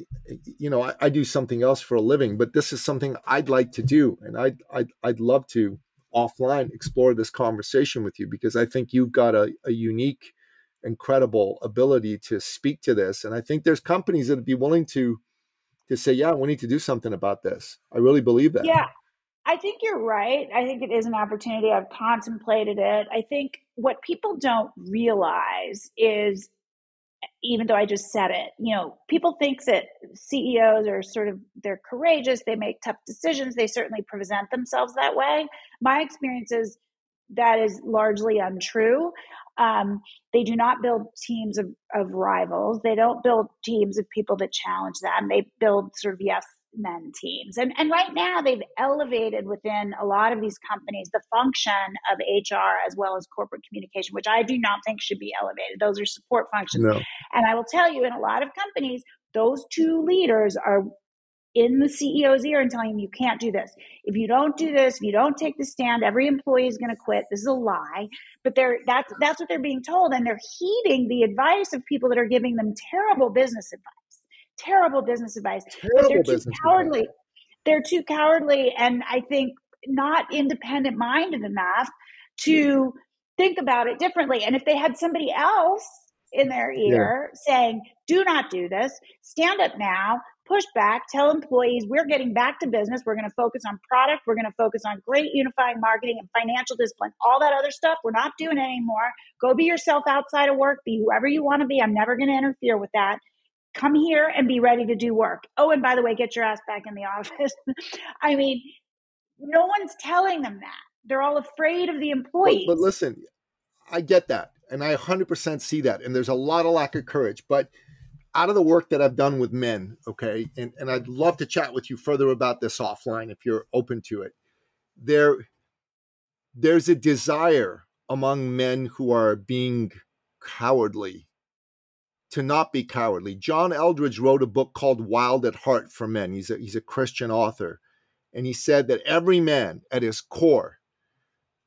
you know I, I, do something else for a living but this is something i'd like to do and i'd i'd, I'd love to offline explore this conversation with you because i think you've got a, a unique incredible ability to speak to this and i think there's companies that would be willing to to say yeah we need to do something about this. I really believe that. Yeah. I think you're right. I think it is an opportunity. I've contemplated it. I think what people don't realize is even though I just said it, you know, people think that CEOs are sort of they're courageous, they make tough decisions, they certainly present themselves that way. My experience is that is largely untrue. Um, they do not build teams of, of rivals. They don't build teams of people that challenge them. They build sort of yes men teams. And, and right now, they've elevated within a lot of these companies the function of HR as well as corporate communication, which I do not think should be elevated. Those are support functions. No. And I will tell you, in a lot of companies, those two leaders are in the CEO's ear and telling him, you can't do this. If you don't do this, if you don't take the stand, every employee is going to quit. This is a lie. But they're, that's, that's what they're being told. And they're heeding the advice of people that are giving them terrible business advice terrible business advice. Terrible they're too cowardly. Advice. They're too cowardly, and I think not independent minded enough to think about it differently. And if they had somebody else in their ear yeah. saying, "Do not do this. Stand up now." Push back, tell employees we're getting back to business. We're going to focus on product. We're going to focus on great unifying marketing and financial discipline. All that other stuff, we're not doing it anymore. Go be yourself outside of work. Be whoever you want to be. I'm never going to interfere with that come here and be ready to do work. Oh, and by the way, get your ass back in the (laughs) office. I mean, no one's telling them that. They're all afraid of the employees. But, but, listen, I get that. And I 100% see that. And there's a lot of lack of courage. But out of the work that I've done with men, okay, and, and I'd love to chat with you further about this offline if you're open to it. There, there's a desire among men who are being cowardly to not be cowardly. John Eldredge wrote a book called Wild at Heart for Men. He's a, he's a Christian author. And he said that every man at his core,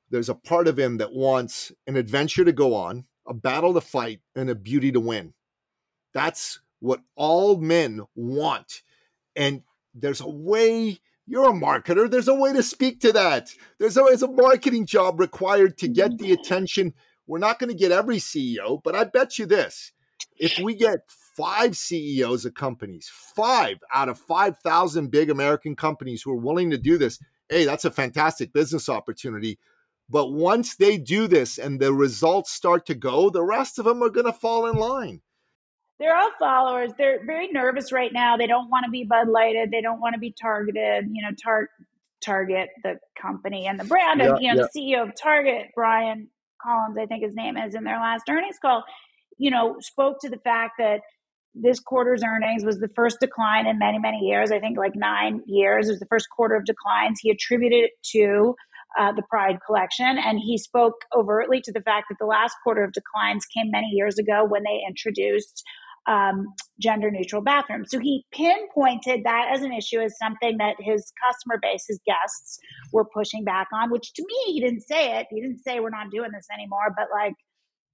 there's a part of him that wants an adventure to go on, a battle to fight, and a beauty to win. That's what all men want. And there's a way, you're a marketer, there's a way to speak to that. There's always a marketing job required to get the mm-hmm. attention. We're not going to get every CEO, but I bet you this if we get five CEOs of companies, five out of 5,000 big American companies who are willing to do this, hey, that's a fantastic business opportunity. But once they do this and the results start to go, the rest of them are going to fall in line. They're all followers. They're very nervous right now. They don't want to be Bud Lighted. They don't want to be targeted. You know, tar- Target, the company and the brand. Yeah, and, you know, yeah. the CEO of Target, Brian Collins, I think his name is, in their last earnings call, you know, spoke to the fact that this quarter's earnings was the first decline in many, many years. I think like nine years. It was the first quarter of declines. He attributed it to uh, the Pride collection. And he spoke overtly to the fact that the last quarter of declines came many years ago when they introduced um, gender neutral bathrooms. So he pinpointed that as an issue as something that his customer base, his guests, were pushing back on, which to me, he didn't say it. He didn't say we're not doing this anymore, but like,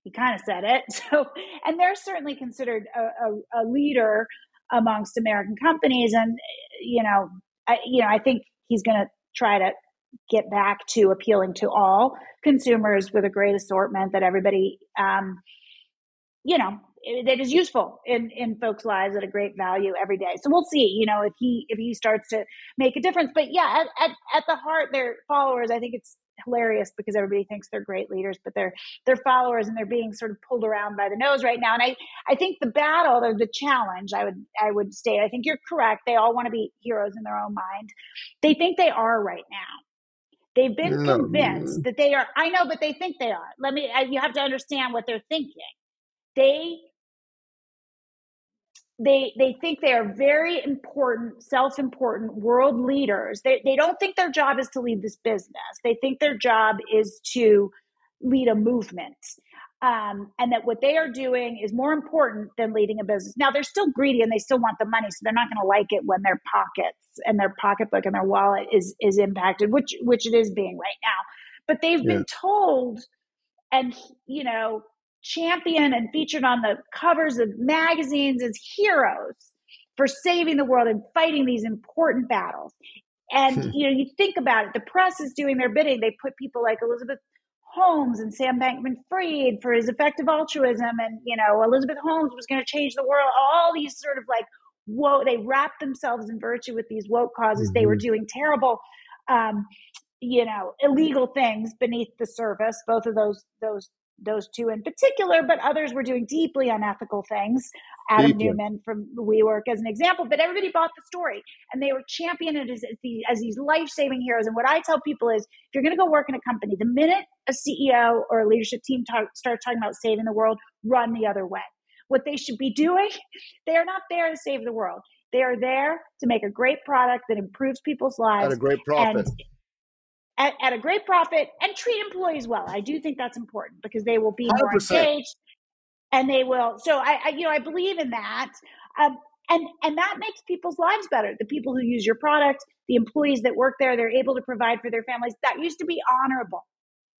he kind of said it. (laughs) So, and they're certainly considered a, a, a leader amongst American companies. And you know, I, you know, I think he's going to try to get back to appealing to all consumers with a great assortment that everybody, um, you know, that is useful in in folks' lives at a great value every day. So we'll see, you know, if he if he starts to make a difference. But yeah, at at, at the heart, their followers. I think it's hilarious because everybody thinks they're great leaders, but they're they're followers and they're being sort of pulled around by the nose right now. And I I think the battle or the challenge I would I would state I think you're correct. They all want to be heroes in their own mind. They think they are right now. They've been no. convinced that they are. I know, but they think they are. Let me. You have to understand what they're thinking. They they they think they are very important self-important world leaders. They, they don't think their job is to lead this business. They think their job is to lead a movement. Um, and that what they are doing is more important than leading a business. Now they're still greedy and they still want the money so they're not going to like it when their pockets and their pocketbook and their wallet is is impacted which which it is being right now. But they've yeah. been told and you know championed and featured on the covers of magazines as heroes for saving the world and fighting these important battles. And hmm. you know, you think about it, the press is doing their bidding. They put people like Elizabeth Holmes and Sam Bankman Fried for his effective altruism, and you know, Elizabeth Holmes was going to change the world. All these sort of like whoa, they wrapped themselves in virtue with these woke causes. Mm-hmm. They were mm-hmm. doing terrible um, you know illegal things beneath the surface both of those those those two in particular, but others were doing deeply unethical things. Adam deeply. Neumann from WeWork as an example, but everybody bought the story and they were championed as, as these life saving heroes. And what I tell people is if you're going to go work in a company, the minute a CEO or a leadership team talk, starts talking about saving the world, run the other way. What they should be doing, (laughs) they are not there to save the world. They are there to make a great product that improves people's lives. At a great profit. And, at, at, a great profit and treat employees well. I do think that's important because they will be 100%. more engaged and they will. So I, I, you know, I believe in that. Um, and, and that makes people's lives better. The people who use your product, the employees that work there, they're able to provide for their families. That used to be honorable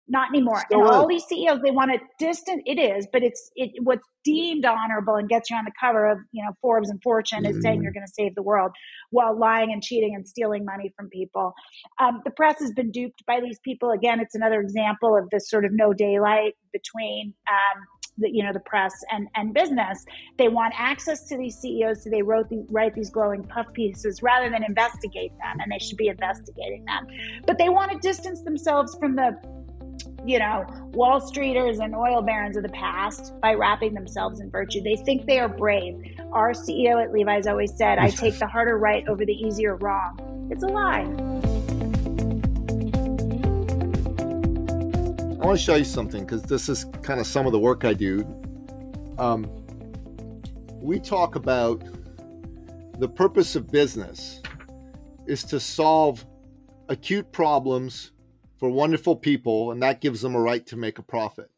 not anymore. Still and is. all these CEOs, they want to distant. It is, but it's it what's deemed honorable and gets you on the cover of you know Forbes and Fortune mm-hmm. is saying mm-hmm. you're going to save the world while lying and cheating and stealing money from people. Um, the press has been duped by these people. Again, it's another example of this sort of no daylight between. Um, the, you know the press and and business they want access to these CEOs so they wrote these, write these glowing puff pieces rather than investigate them and they should be investigating them but they want to distance themselves from the you know, Wall Streeters and oil barons of the past by wrapping themselves in virtue. They think they are brave. Our CEO at Levi's always said, I take the harder right over the easier wrong. It's a lie. I want to show you something because this is kind of some of the work I do. Um, we talk about the purpose of business is to solve acute problems for wonderful people, and that gives them a right to make a profit.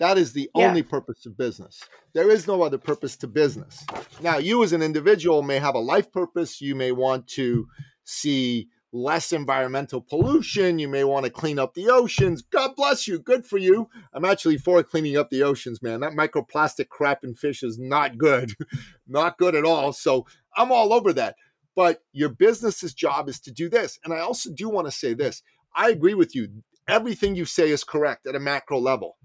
That is the yeah. only purpose of business. There is no other purpose to business. Now, you as an individual may have a life purpose. You may want to see less environmental pollution. You may want to clean up the oceans. God bless you. Good for you. I'm actually for cleaning up the oceans, man. That microplastic crap in fish is not good. (laughs) not good at all. So I'm all over that. But your business's job is to do this. And I also do want to say this I agree with you. Everything you say is correct at a macro level.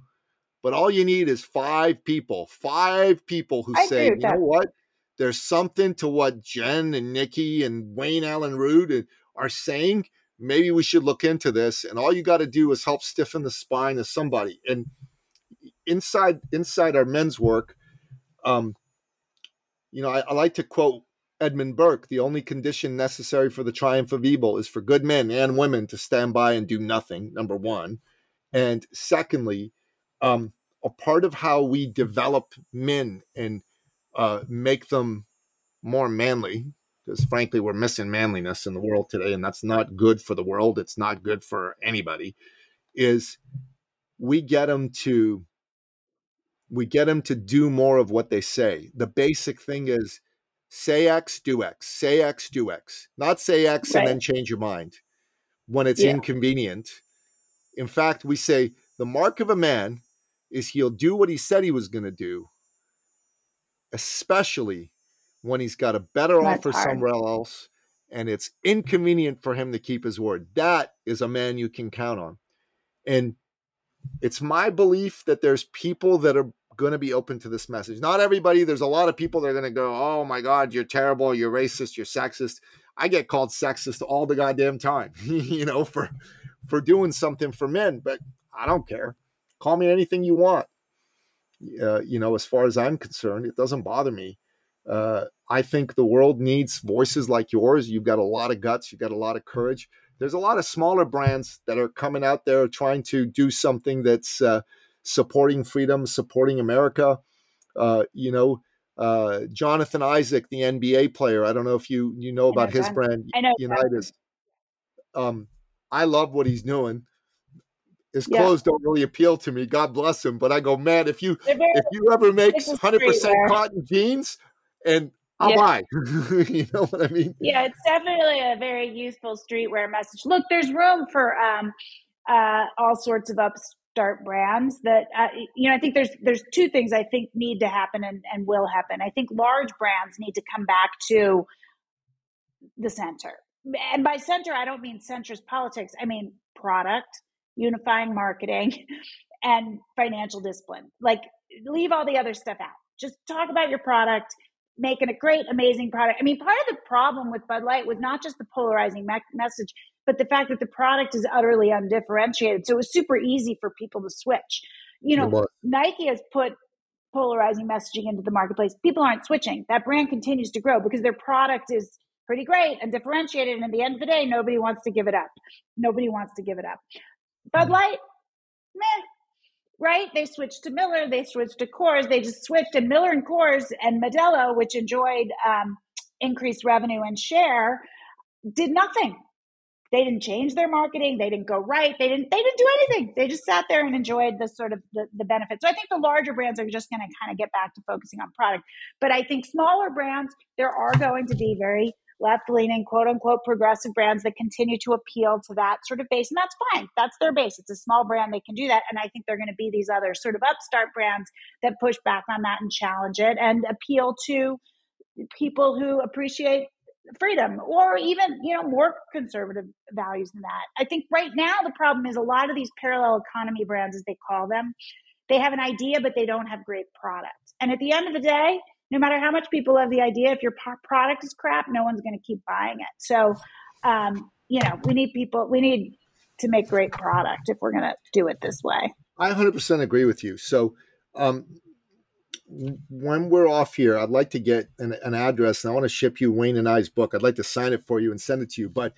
But all you need is five people, five people who I say, you that. know what? There's something to what Jen and Nicky and Wayne Allyn Root are saying. Maybe we should look into this. And all you got to do is help stiffen the spine of somebody. And inside inside our men's work, um, you know, I, I like to quote Edmund Burke, the only condition necessary for the triumph of evil is for good men and women to stand by and do nothing, number one. And secondly, um, a part of how we develop men and uh, make them more manly, because frankly, we're missing manliness in the world today, and that's not good for the world. It's not good for anybody. Is we get them to we get them to do more of what they say. The basic thing is say X, do X, say X, do X, not say X right. and then change your mind when it's yeah. inconvenient. In fact, we say the mark of a man is he'll do what he said he was going to do, especially when he's got a better That's offer hard. somewhere else and it's inconvenient for him to keep his word. That is a man you can count on. And it's my belief that there's people that are going to be open to this message. Not everybody, there's a lot of people that are going to go, oh my God, you're terrible, you're racist, you're sexist. I get called sexist all the goddamn time, (laughs) you know, for for doing something for men, but I don't care. Call me anything you want. Uh, you know, as far as I'm concerned, it doesn't bother me. Uh, I think the world needs voices like yours. You've got a lot of guts, you've got a lot of courage there's a lot of smaller brands that are coming out there trying to do something that's uh, supporting freedom, supporting America. Uh, you know, uh, Jonathan Isaac, the NBA player. I don't know if you you know about know his John. brand, I know United. Um, I love what he's doing. His yeah. clothes don't really appeal to me. God bless him, but I go, man, if you very, if you ever make hundred percent cotton jeans, and I'll yeah. buy. (laughs) you know what I mean? Yeah, it's definitely a very useful streetwear message. Look, there's room for um, uh, all sorts of upstart brands. That uh, you know, I think there's there's two things I think need to happen and, and will happen. I think large brands need to come back to the center, and by center, I don't mean centrist politics. I mean product, unifying marketing, (laughs) and financial discipline. Like, leave all the other stuff out. Just talk about your product making a great, amazing product. I mean, part of the problem with Bud Light was not just the polarizing me- message, but the fact that the product is utterly undifferentiated. So it was super easy for people to switch. You know, Nike has put polarizing messaging into the marketplace. People aren't switching. That brand continues to grow because their product is pretty great and differentiated. And at the end of the day, nobody wants to give it up. Nobody wants to give it up. Bud Light, meh, right? They switched to Miller, they switched to Coors, they just switched, and Miller and Coors and Modelo, which enjoyed um, increased revenue and share, did nothing. They didn't change their marketing. They didn't go right. They didn't. They didn't do anything. They just sat there and enjoyed the sort of the, the benefits. So I think the larger brands are just going to kind of get back to focusing on product. But I think smaller brands, there are going to be very left leaning, quote unquote, progressive brands that continue to appeal to that sort of base. And that's fine. That's their base. It's a small brand. They can do that. And I think they're going to be these other sort of upstart brands that push back on that and challenge it and appeal to people who appreciate freedom or even you know more conservative values than that i think right now the problem is a lot of these parallel economy brands as they call them they have an idea but they don't have great product and at the end of the day no matter how much people love the idea, if your product is crap, no one's going to keep buying it. So, um, you know, we need people, we need to make great product if we're going to do it this way. I 100% agree with you. So, um, when we're off here, I'd like to get an, an, address and I want to ship you Wayne and I's book. I'd like to sign it for you and send it to you. But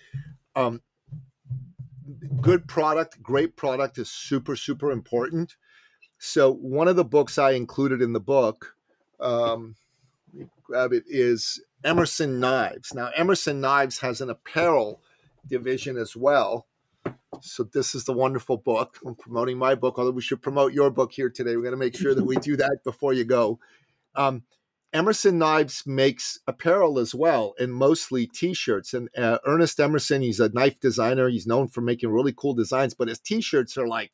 um, good product, great product is super, super important. So, one of the books I included in the book um, grab it, is Emerson Knives. Now, Emerson Knives has an apparel division as well. So this is the wonderful book. I'm promoting my book, although we should promote your book here today. We're going to make sure that we do that before you go. Um, Emerson Knives makes apparel as well, and mostly T-shirts. And uh, Ernest Emerson, he's a knife designer. He's known for making really cool designs, but his T-shirts are like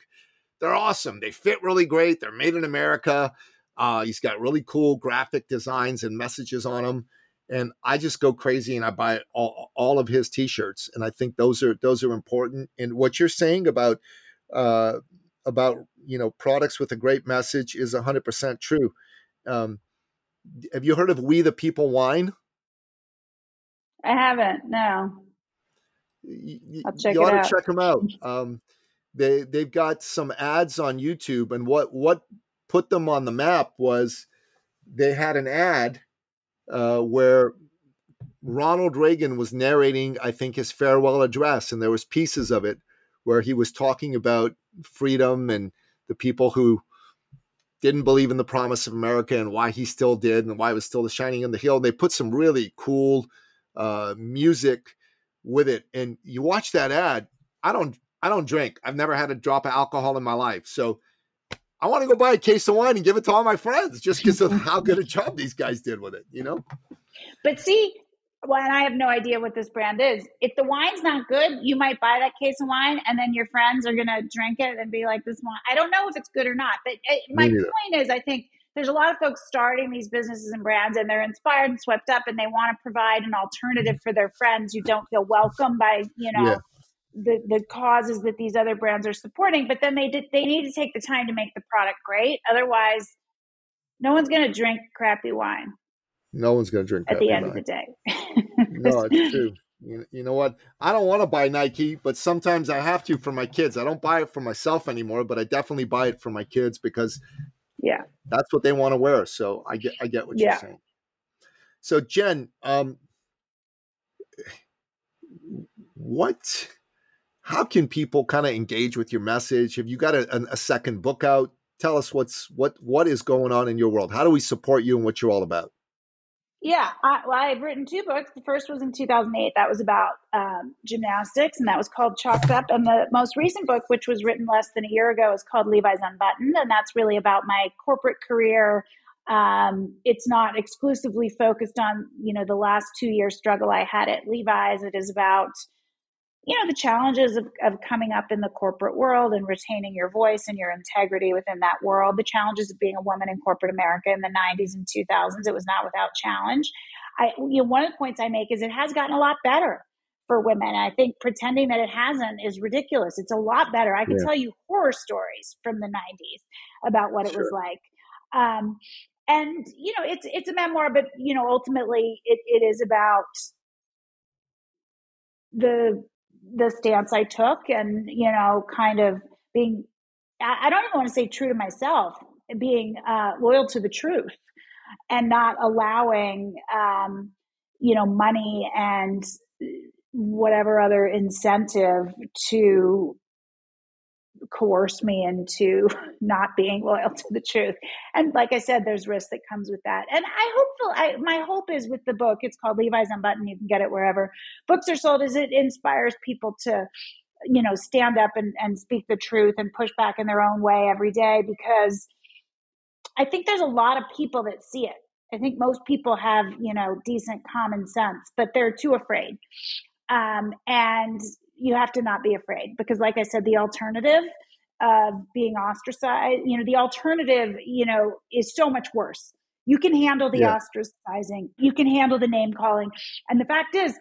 they're awesome. They fit really great. They're made in America. Uh, he's got really cool graphic designs and messages on them. And I just go crazy and I buy all, all of his t-shirts. And I think those are those are important. And what you're saying about uh, about you know products with a great message is 100% true. Um, have you heard of We the People wine? I haven't. No. I'll check you ought to check them out. Um, they they've got some ads on YouTube, and what what put them on the map was they had an ad uh, where Ronald Reagan was narrating, I think, his farewell address, and there was pieces of it where he was talking about freedom and the people who didn't believe in the promise of America and why he still did and why it was still the shining on the hill. And they put some really cool uh, music with it. And you watch that ad. I don't I don't drink. I've never had a drop of alcohol in my life. So I want to go buy a case of wine and give it to all my friends just because of how good a job these guys did with it, you know? But see, well, and I have no idea what this brand is. If the wine's not good, you might buy that case of wine and then your friends are going to drink it and be like, this wine. I don't know if it's good or not. But it, my point is, I think there's a lot of folks starting these businesses and brands and they're inspired and swept up and they want to provide an alternative for their friends who don't feel welcome by, you know, yeah the the causes that these other brands are supporting but then they did they need to take the time to make the product great. Otherwise no one's going to drink crappy wine no one's going to drink at the end wine. of the day. No it's (laughs) true. You, you know what? I don't want to buy nike but sometimes i have to for my kids. I don't buy it for myself anymore but i definitely buy it for my kids because yeah. that's what they want to wear. So i get i get what yeah. you're saying. So jen um (sighs) what how can people kind of engage with your message? Have you got a, a, second book out? Tell us what's what what is going on in your world. How do we support you and what you're all about? Yeah, I, well, I've written two books. The first was in 2008. That was about um, gymnastics, and that was called Chalked Up. And the most recent book, which was written less than a year ago, is called Levi's Unbuttoned, and that's really about my corporate career. Um, it's not exclusively focused on you know the last two year struggle I had at Levi's. It is about you know the challenges of, of coming up in the corporate world and retaining your voice and your integrity within that world the challenges of being a woman in corporate america in the 90s and 2000s it was not without challenge. I you know one of the points i make is it has gotten a lot better for women. I think pretending that it hasn't is ridiculous. It's a lot better. I can yeah. tell you horror stories from the 90s about what sure. it was like. Um, and you know it's it's a memoir but you know ultimately it, it is about the the stance I took and, you know, kind of being, I, don't even want to say true to myself, being uh, loyal to the truth and not allowing, um, you know, money and whatever other incentive to coerce me into (laughs) not being loyal to the truth. And like I said, there's risk that comes with that. And I hope, I, my hope is with the book, it's called Levi's Unbuttoned. You can get it wherever books are sold, is it inspires people to, you know, stand up and, and speak the truth and push back in their own way every day because I think there's a lot of people that see it. I think most people have, you know, decent common sense, but they're too afraid. Um, and you have to not be afraid because like i said the alternative of being ostracized you know the alternative you know is so much worse. You can handle the yeah. ostracizing. You can handle the name calling. And the fact is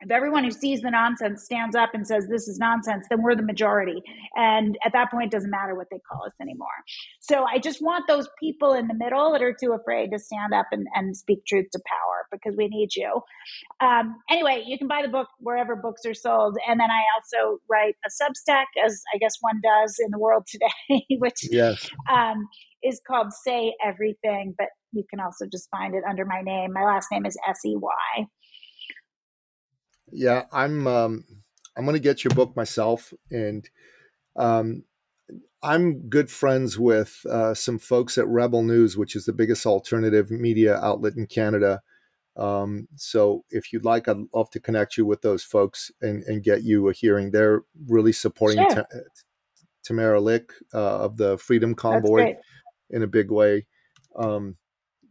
if everyone who sees the nonsense stands up and says this is nonsense, then we're the majority. And at that point, it doesn't matter what they call us anymore. So I just want those people in the middle that are too afraid to stand up and, and speak truth to power because we need you. Um, anyway, you can buy the book wherever books are sold. And then I also write a Substack, as I guess one does in the world (laughs) today, which yes. um, is called Sey Everything. But you can also just find it under my name. My last name is S E Y. Yeah, I'm um, I'm going to get your book myself, and um, I'm good friends with uh, some folks at Rebel News, which is the biggest alternative media outlet in Canada. Um, so if you'd like, I'd love to connect you with those folks and, and get you a hearing. They're really supporting sure. Tamara Lich uh, of the Freedom Convoy in a big way. Um,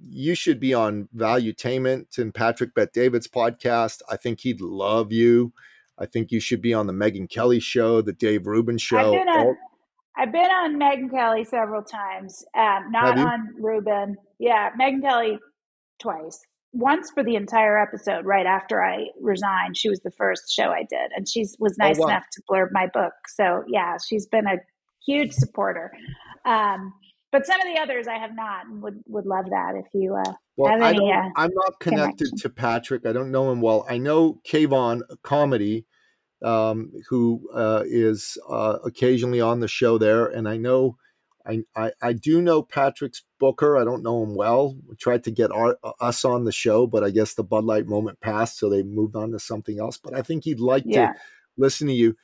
you should be on Valuetainment and Patrick Bet David's podcast. I think he'd love you. I think you should be on the Megyn Kelly show, the Dave Rubin show. I've been on, I've been on Megyn Kelly several times, um, not on Rubin. Yeah, Megyn Kelly twice. Once for the entire episode right after I resigned. She was the first show I did, and she was oh, nice oh, wow. enough to blurb my book. So yeah, she's been a huge supporter. Um, but some of the others I have not and would, would love that if you uh, well, have any. I am uh, not connected connection. to Patrick. I don't know him well. I know Kayvon Comedy, um, who uh, is uh, occasionally on the show there, and I know. I, I, I, do know Patrick's Booker. I don't know him well. We tried to get our, uh, us on the show, but I guess the Bud Light moment passed, so they moved on to something else. But I think he'd like yeah. to listen to you.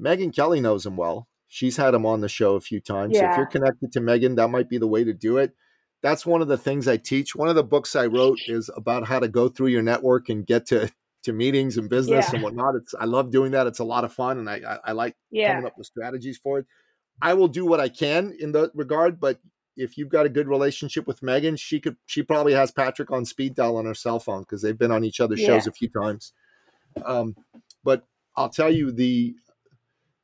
Megyn Kelly knows him well. She's had him on the show a few times. Yeah. So if you're connected to Megyn, that might be the way to do it. That's one of the things I teach. One of the books I wrote is about how to go through your network and get to to meetings and business yeah. and whatnot. It's I love doing that. It's a lot of fun, and I I, I like yeah. coming up with strategies for it. I will do what I can in that regard, but if you've got a good relationship with Megyn, she could she probably has Patrick on speed dial on her cell phone because they've been on each other's yeah. shows a few times. Um, but I'll tell you the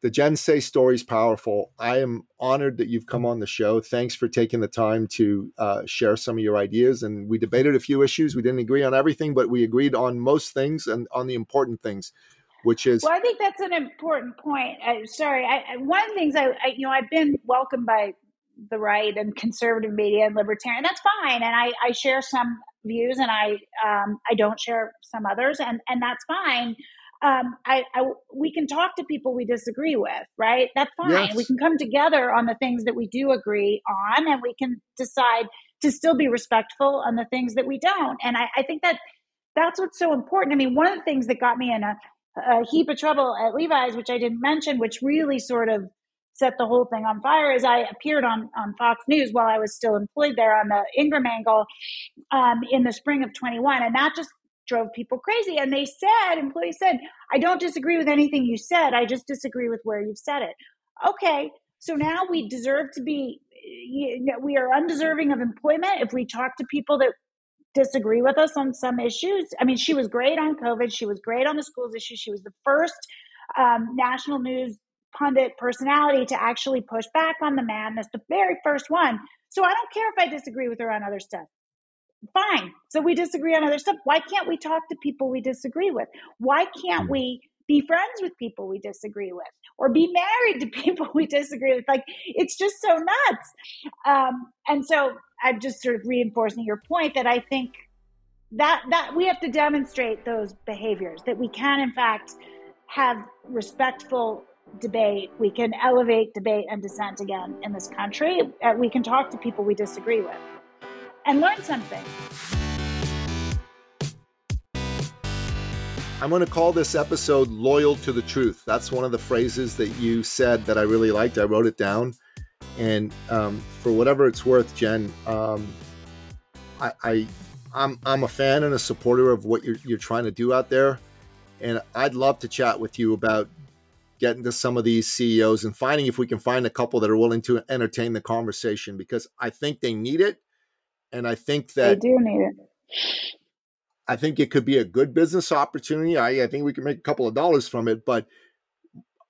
the Jen Sey story is powerful. I am honored that you've come on the show. Thanks for taking the time to uh, share some of your ideas. And we debated a few issues. We didn't agree on everything, but we agreed on most things and on the important things, which is. Well, I think that's an important point. Uh, sorry, I, one of the things I, I, you know, I've been welcomed by the right and conservative media and libertarian. That's fine, and I, I share some views, and I, um, I don't share some others, and and that's fine um, I, I, we can talk to people we disagree with, right? That's fine. Yes. We can come together on the things that we do agree on, and we can decide to still be respectful on the things that we don't. And I, I think that that's what's so important. I mean, one of the things that got me in a a heap of trouble at Levi's, which I didn't mention, which really sort of set the whole thing on fire is I appeared on, on Fox News while I was still employed there on the Ingraham Angle um, in the spring of 21. And that just drove people crazy. And they said, employees said, I don't disagree with anything you said. I just disagree with where you've said it. Okay. So now we deserve to be, you know, we are undeserving of employment if we talk to people that disagree with us on some issues. I mean, she was great on COVID. She was great on the schools issue. She was the first um, national news pundit personality to actually push back on the madness, the very first one. So I don't care if I disagree with her on other stuff. Fine. So we disagree on other stuff. Why can't we talk to people we disagree with? Why can't hmm. we be friends with people we disagree with or be married to (laughs) people we disagree with? Like, it's just so nuts. Um, and so I'm just sort of reinforcing your point that I think that that we have to demonstrate those behaviors that we can in fact have respectful debate. We can elevate debate and dissent again in this country. Uh, we can talk to people we disagree with and learn something. I'm going to call this episode Loyal to the Truth. That's one of the phrases that you said that I really liked. I wrote it down. And um, for whatever it's worth, Jen, um, I, I, I'm, I'm a fan and a supporter of what you're, you're trying to do out there. And I'd love to chat with you about getting to some of these CEOs and finding if we can find a couple that are willing to entertain the conversation because I think they need it. And I think that they do need it. I think it could be a good business opportunity. I, I think we can make a couple of dollars from it. But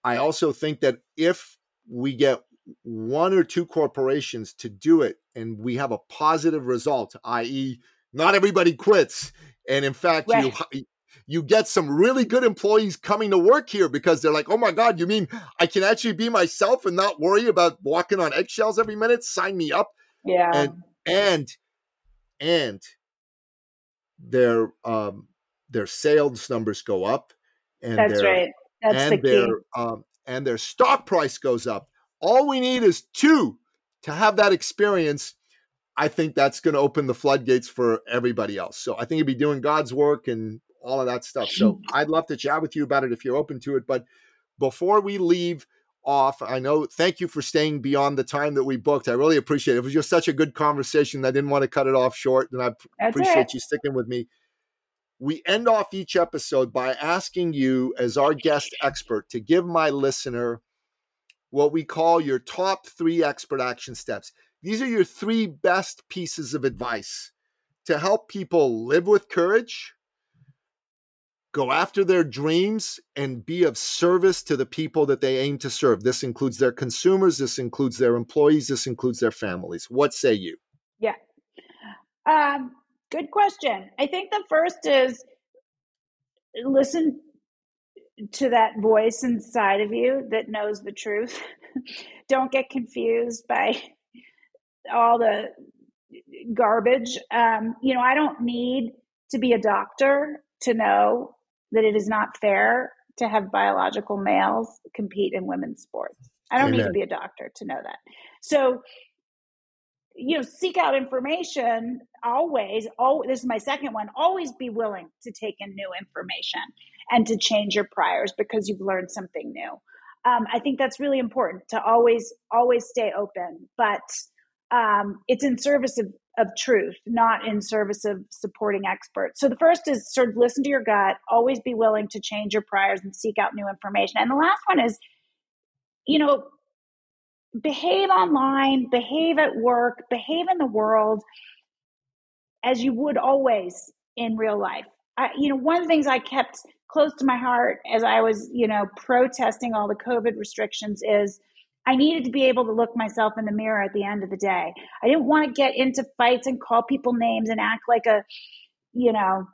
I also think that if we get one or two corporations to do it and we have a positive result, i.e., not everybody quits. And in fact, right. you you get some really good employees coming to work here because they're like, oh my God, you mean I can actually be myself and not worry about walking on eggshells every minute? Sign me up. Yeah. And and and their um their sales numbers go up and that's their, right. That's and the key. their um and their stock price goes up. All we need is two to have that experience I think that's going to open the floodgates for everybody else. So I think you'd be doing God's work and all of that stuff. So (laughs) I'd love to chat with you about it if you're open to it. But before we leave off, I know, thank you for staying beyond the time that we booked. I really appreciate it. It was just such a good conversation. I didn't want to cut it off short, and I That's appreciate it. you sticking with me. We end off each episode by asking you, as our guest expert, to give my listener what we call your top three expert action steps. These are your three best pieces of advice to help people live with courage, go after their dreams and be of service to the people that they aim to serve. This includes their consumers, this includes their employees, this includes their families. What say you? Yeah. Um, good question. I think the first is listen to that voice inside of you that knows the truth. (laughs) Don't get confused by all the garbage. Um, you know, I don't need to be a doctor to know that it is not fair to have biological males compete in women's sports. I don't Amen. need to be a doctor to know that. So, you know, seek out information always. Oh, this is my second one. Always be willing to take in new information and to change your priors because you've learned something new. Um, I think that's really important to always, always stay open. But um, it's in service of of truth, not in service of supporting experts. So the first is sort of listen to your gut, always be willing to change your priors and seek out new information. And the last one is, you know, behave online, behave at work, behave in the world as you would always in real life. I, you know, one of the things I kept close to my heart as I was, you know, protesting all the COVID restrictions is I needed to be able to look myself in the mirror at the end of the day. I didn't want to get into fights and call people names and act like a, you know,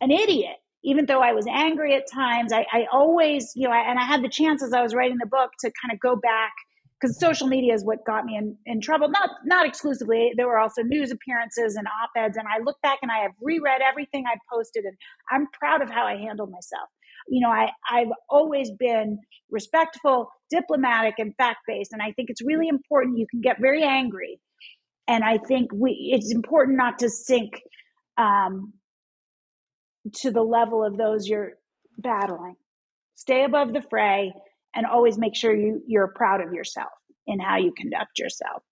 an idiot. Even though I was angry at times, I, I always, you know, and I had the chance as I was writing the book to kind of go back because social media is what got me in, in trouble. Not not exclusively. There were also news appearances and op eds, and I look back and I have reread everything I posted, and I'm proud of how I handled myself you know, I, I've always been respectful, diplomatic, and fact based. And I think it's really important. You can get very angry. And I think we, it's important not to sink um, to the level of those you're battling. stay above the fray and always make sure you you're proud of yourself in how you conduct yourself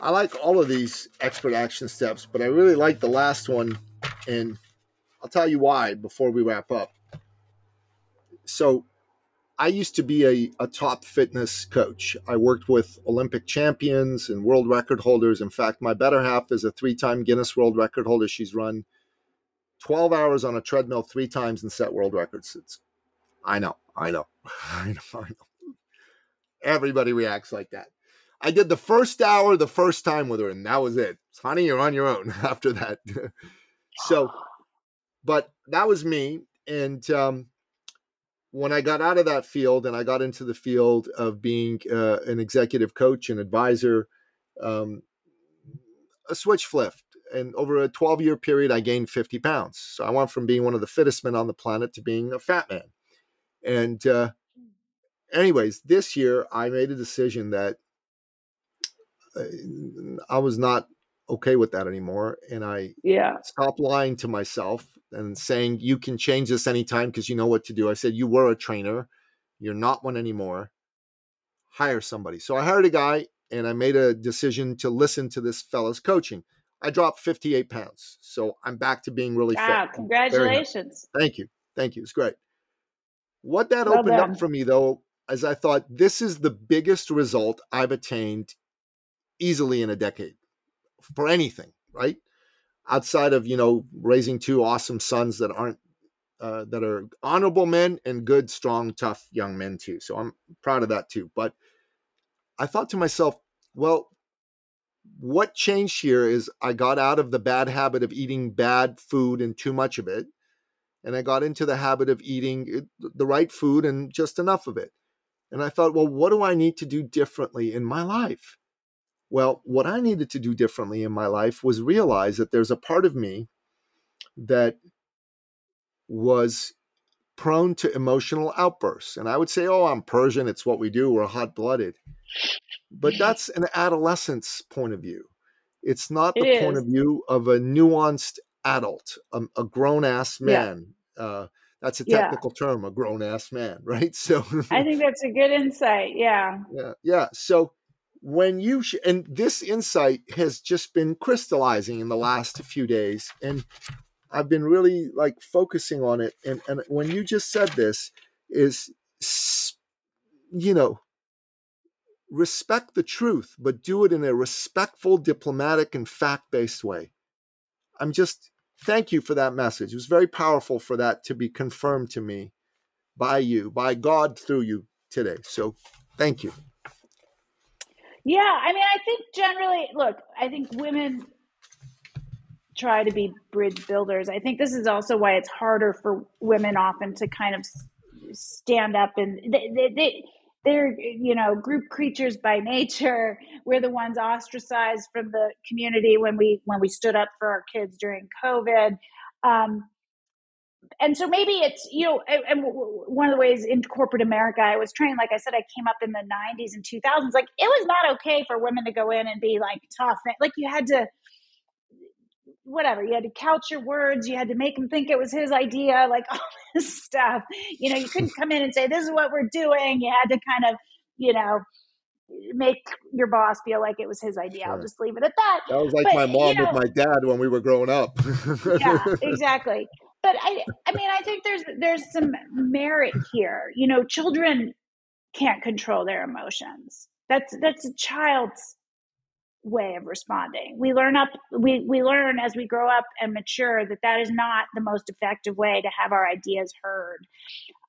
i like all of these expert action steps but i really like the last one and i'll tell you why before we wrap up so I used to be a, a top fitness coach. I worked with Olympic champions and world record holders. In fact, my better half is a three time Guinness World Record holder. She's run 12 hours on a treadmill three times and set world records. It's, I know, I know, (laughs) I know, I know. Everybody reacts like that. I did the first hour the first time with her, and that was it. Honey, you're on your own (laughs) after that. (laughs) so, but that was me. And um, when I got out of that field and I got into the field of being uh, an executive coach and advisor, um, a switch flipped. And over a 12 year period, I gained 50 pounds. So I went from being one of the fittest men on the planet to being a fat man. And, uh, anyways, this year I made a decision that uh, I was not okay with that anymore. And I yeah. stopped lying to myself and saying you can change this anytime because you know what to do. I said you were a trainer, you're not one anymore. Hire somebody. So I hired a guy and I made a decision to listen to this fella's coaching. I dropped 58 pounds. So I'm back to being really wow, fit. Congratulations. Thank you. Thank you. It's great. What that opened up for me though, as I thought this is the biggest result I've attained easily in a decade for anything, right? outside of you know raising two awesome sons that aren't uh, that are honorable men and good, strong, tough young men too. So I'm proud of that too. But I thought to myself, well, what changed here is I got out of the bad habit of eating bad food and too much of it. And I got into the habit of eating the right food and just enough of it. And I thought, well, what do I need to do differently in my life? Well, what I needed to do differently in my life was realize that there's a part of me that was prone to emotional outbursts. And I would say, oh, I'm Persian. It's what we do. We're hot blooded. But that's an adolescent's point of view. It's not the it point of view of a nuanced adult, a, a grown ass man. Yeah. Uh, that's a technical yeah. term, a grown ass man, (laughs) right? So I think that's a good insight. Yeah. Yeah. Yeah. So when you sh- and this insight has just been crystallizing in the last few days and i've been really like focusing on it and and when you just said this is you know respect the truth but do it in a respectful diplomatic and fact-based way. I'm just thank you for that message. It was very powerful for that to be confirmed to me by you by god through you today. So thank you yeah, I mean, I think generally, look, I think women try to be bridge builders. I think this is also why it's harder for women often to kind of stand up and they, they, they they're you know group creatures by nature we're the ones ostracized from the community when we when we stood up for our kids during covid um, and so maybe it's you know and one of the ways in corporate america i was trained like i said i came up in the 90s and 2000s like it was not okay for women to go in and be like tough like you had to whatever you had to couch your words you had to make him think it was his idea like (laughs) all this stuff you know you couldn't come in and say this is what we're doing you had to kind of you know make your boss feel like it was his idea. Sure. I'll just leave it at that. That was like but, my mom you know, with my dad when we were growing up. yeah, (laughs) exactly but I, I mean, I think there's there's some merit here. You know, children can't control their emotions. That's that's a child's way of responding. We learn up we we learn as we grow up and mature that that is not the most effective way to have our ideas heard.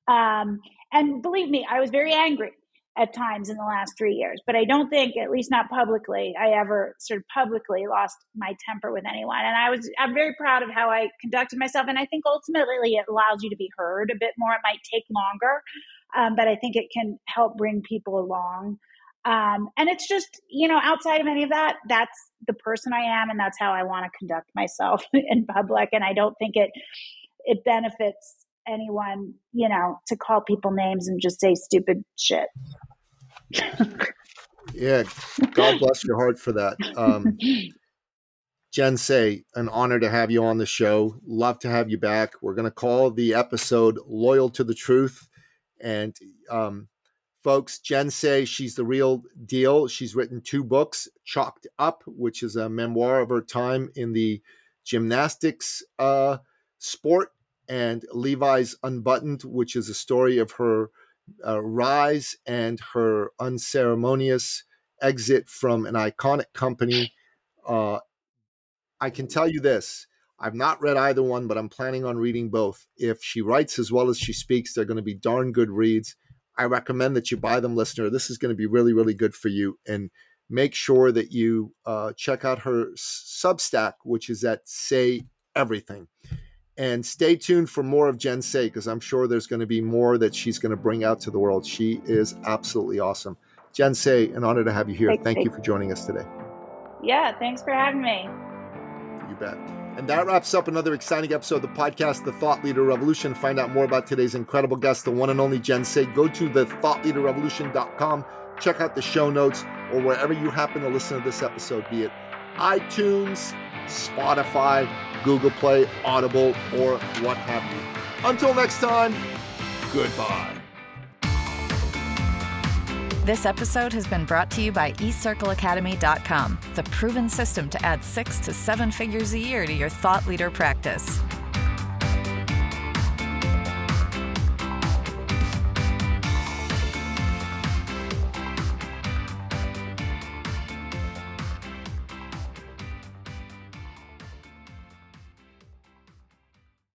Um, and believe me, I was very angry at times in the last three years. But I don't think, at least not publicly, I ever sort of publicly lost my temper with anyone. And I was, I'm very proud of how I conducted myself. And I think ultimately it allows you to be heard a bit more. It might take longer, um, but I think it can help bring people along. Um, and it's just, you know, outside of any of that, that's the person I am, and that's how I want to conduct myself (laughs) in public. And I don't think it it benefits anyone, you know, to call people names and just say stupid shit yeah, God bless your heart for that. Um, (laughs) Jen Sey, an honor to have you on the show. Love to have you back. We're going to call the episode Loyal to the Truth. And um, folks, Jen Sey, she's the real deal. She's written two books Chalked Up, which is a memoir of her time in the gymnastics uh, sport, and Levi's Unbuttoned, which is a story of her uh, rise and her unceremonious exit from an iconic company. Uh, I can tell you this I've not read either one, but I'm planning on reading both. If she writes as well as she speaks, they're going to be darn good reads. I recommend that you buy them, listener. This is going to be really, really good for you. And make sure that you uh, check out her Substack, which is at Sey Everything. And stay tuned for more of Jen Sey, because I'm sure there's going to be more that she's going to bring out to the world. She is absolutely awesome. Jen Sey, an honor to have you here. Thank, Thank you for joining us today. Yeah, thanks for having me. You bet. And that wraps up another exciting episode of the podcast, The Thought Leader Revolution. Find out more about today's incredible guest, the one and only Jen Sey. Go to thethoughtleaderrevolution.com, check out the show notes, or wherever you happen to listen to this episode, be it iTunes, Spotify, Google Play, Audible, or what have you. Until next time, goodbye. This episode has been brought to you by eCircleAcademy.com, the proven system to add six to seven figures a year to your thought leader practice.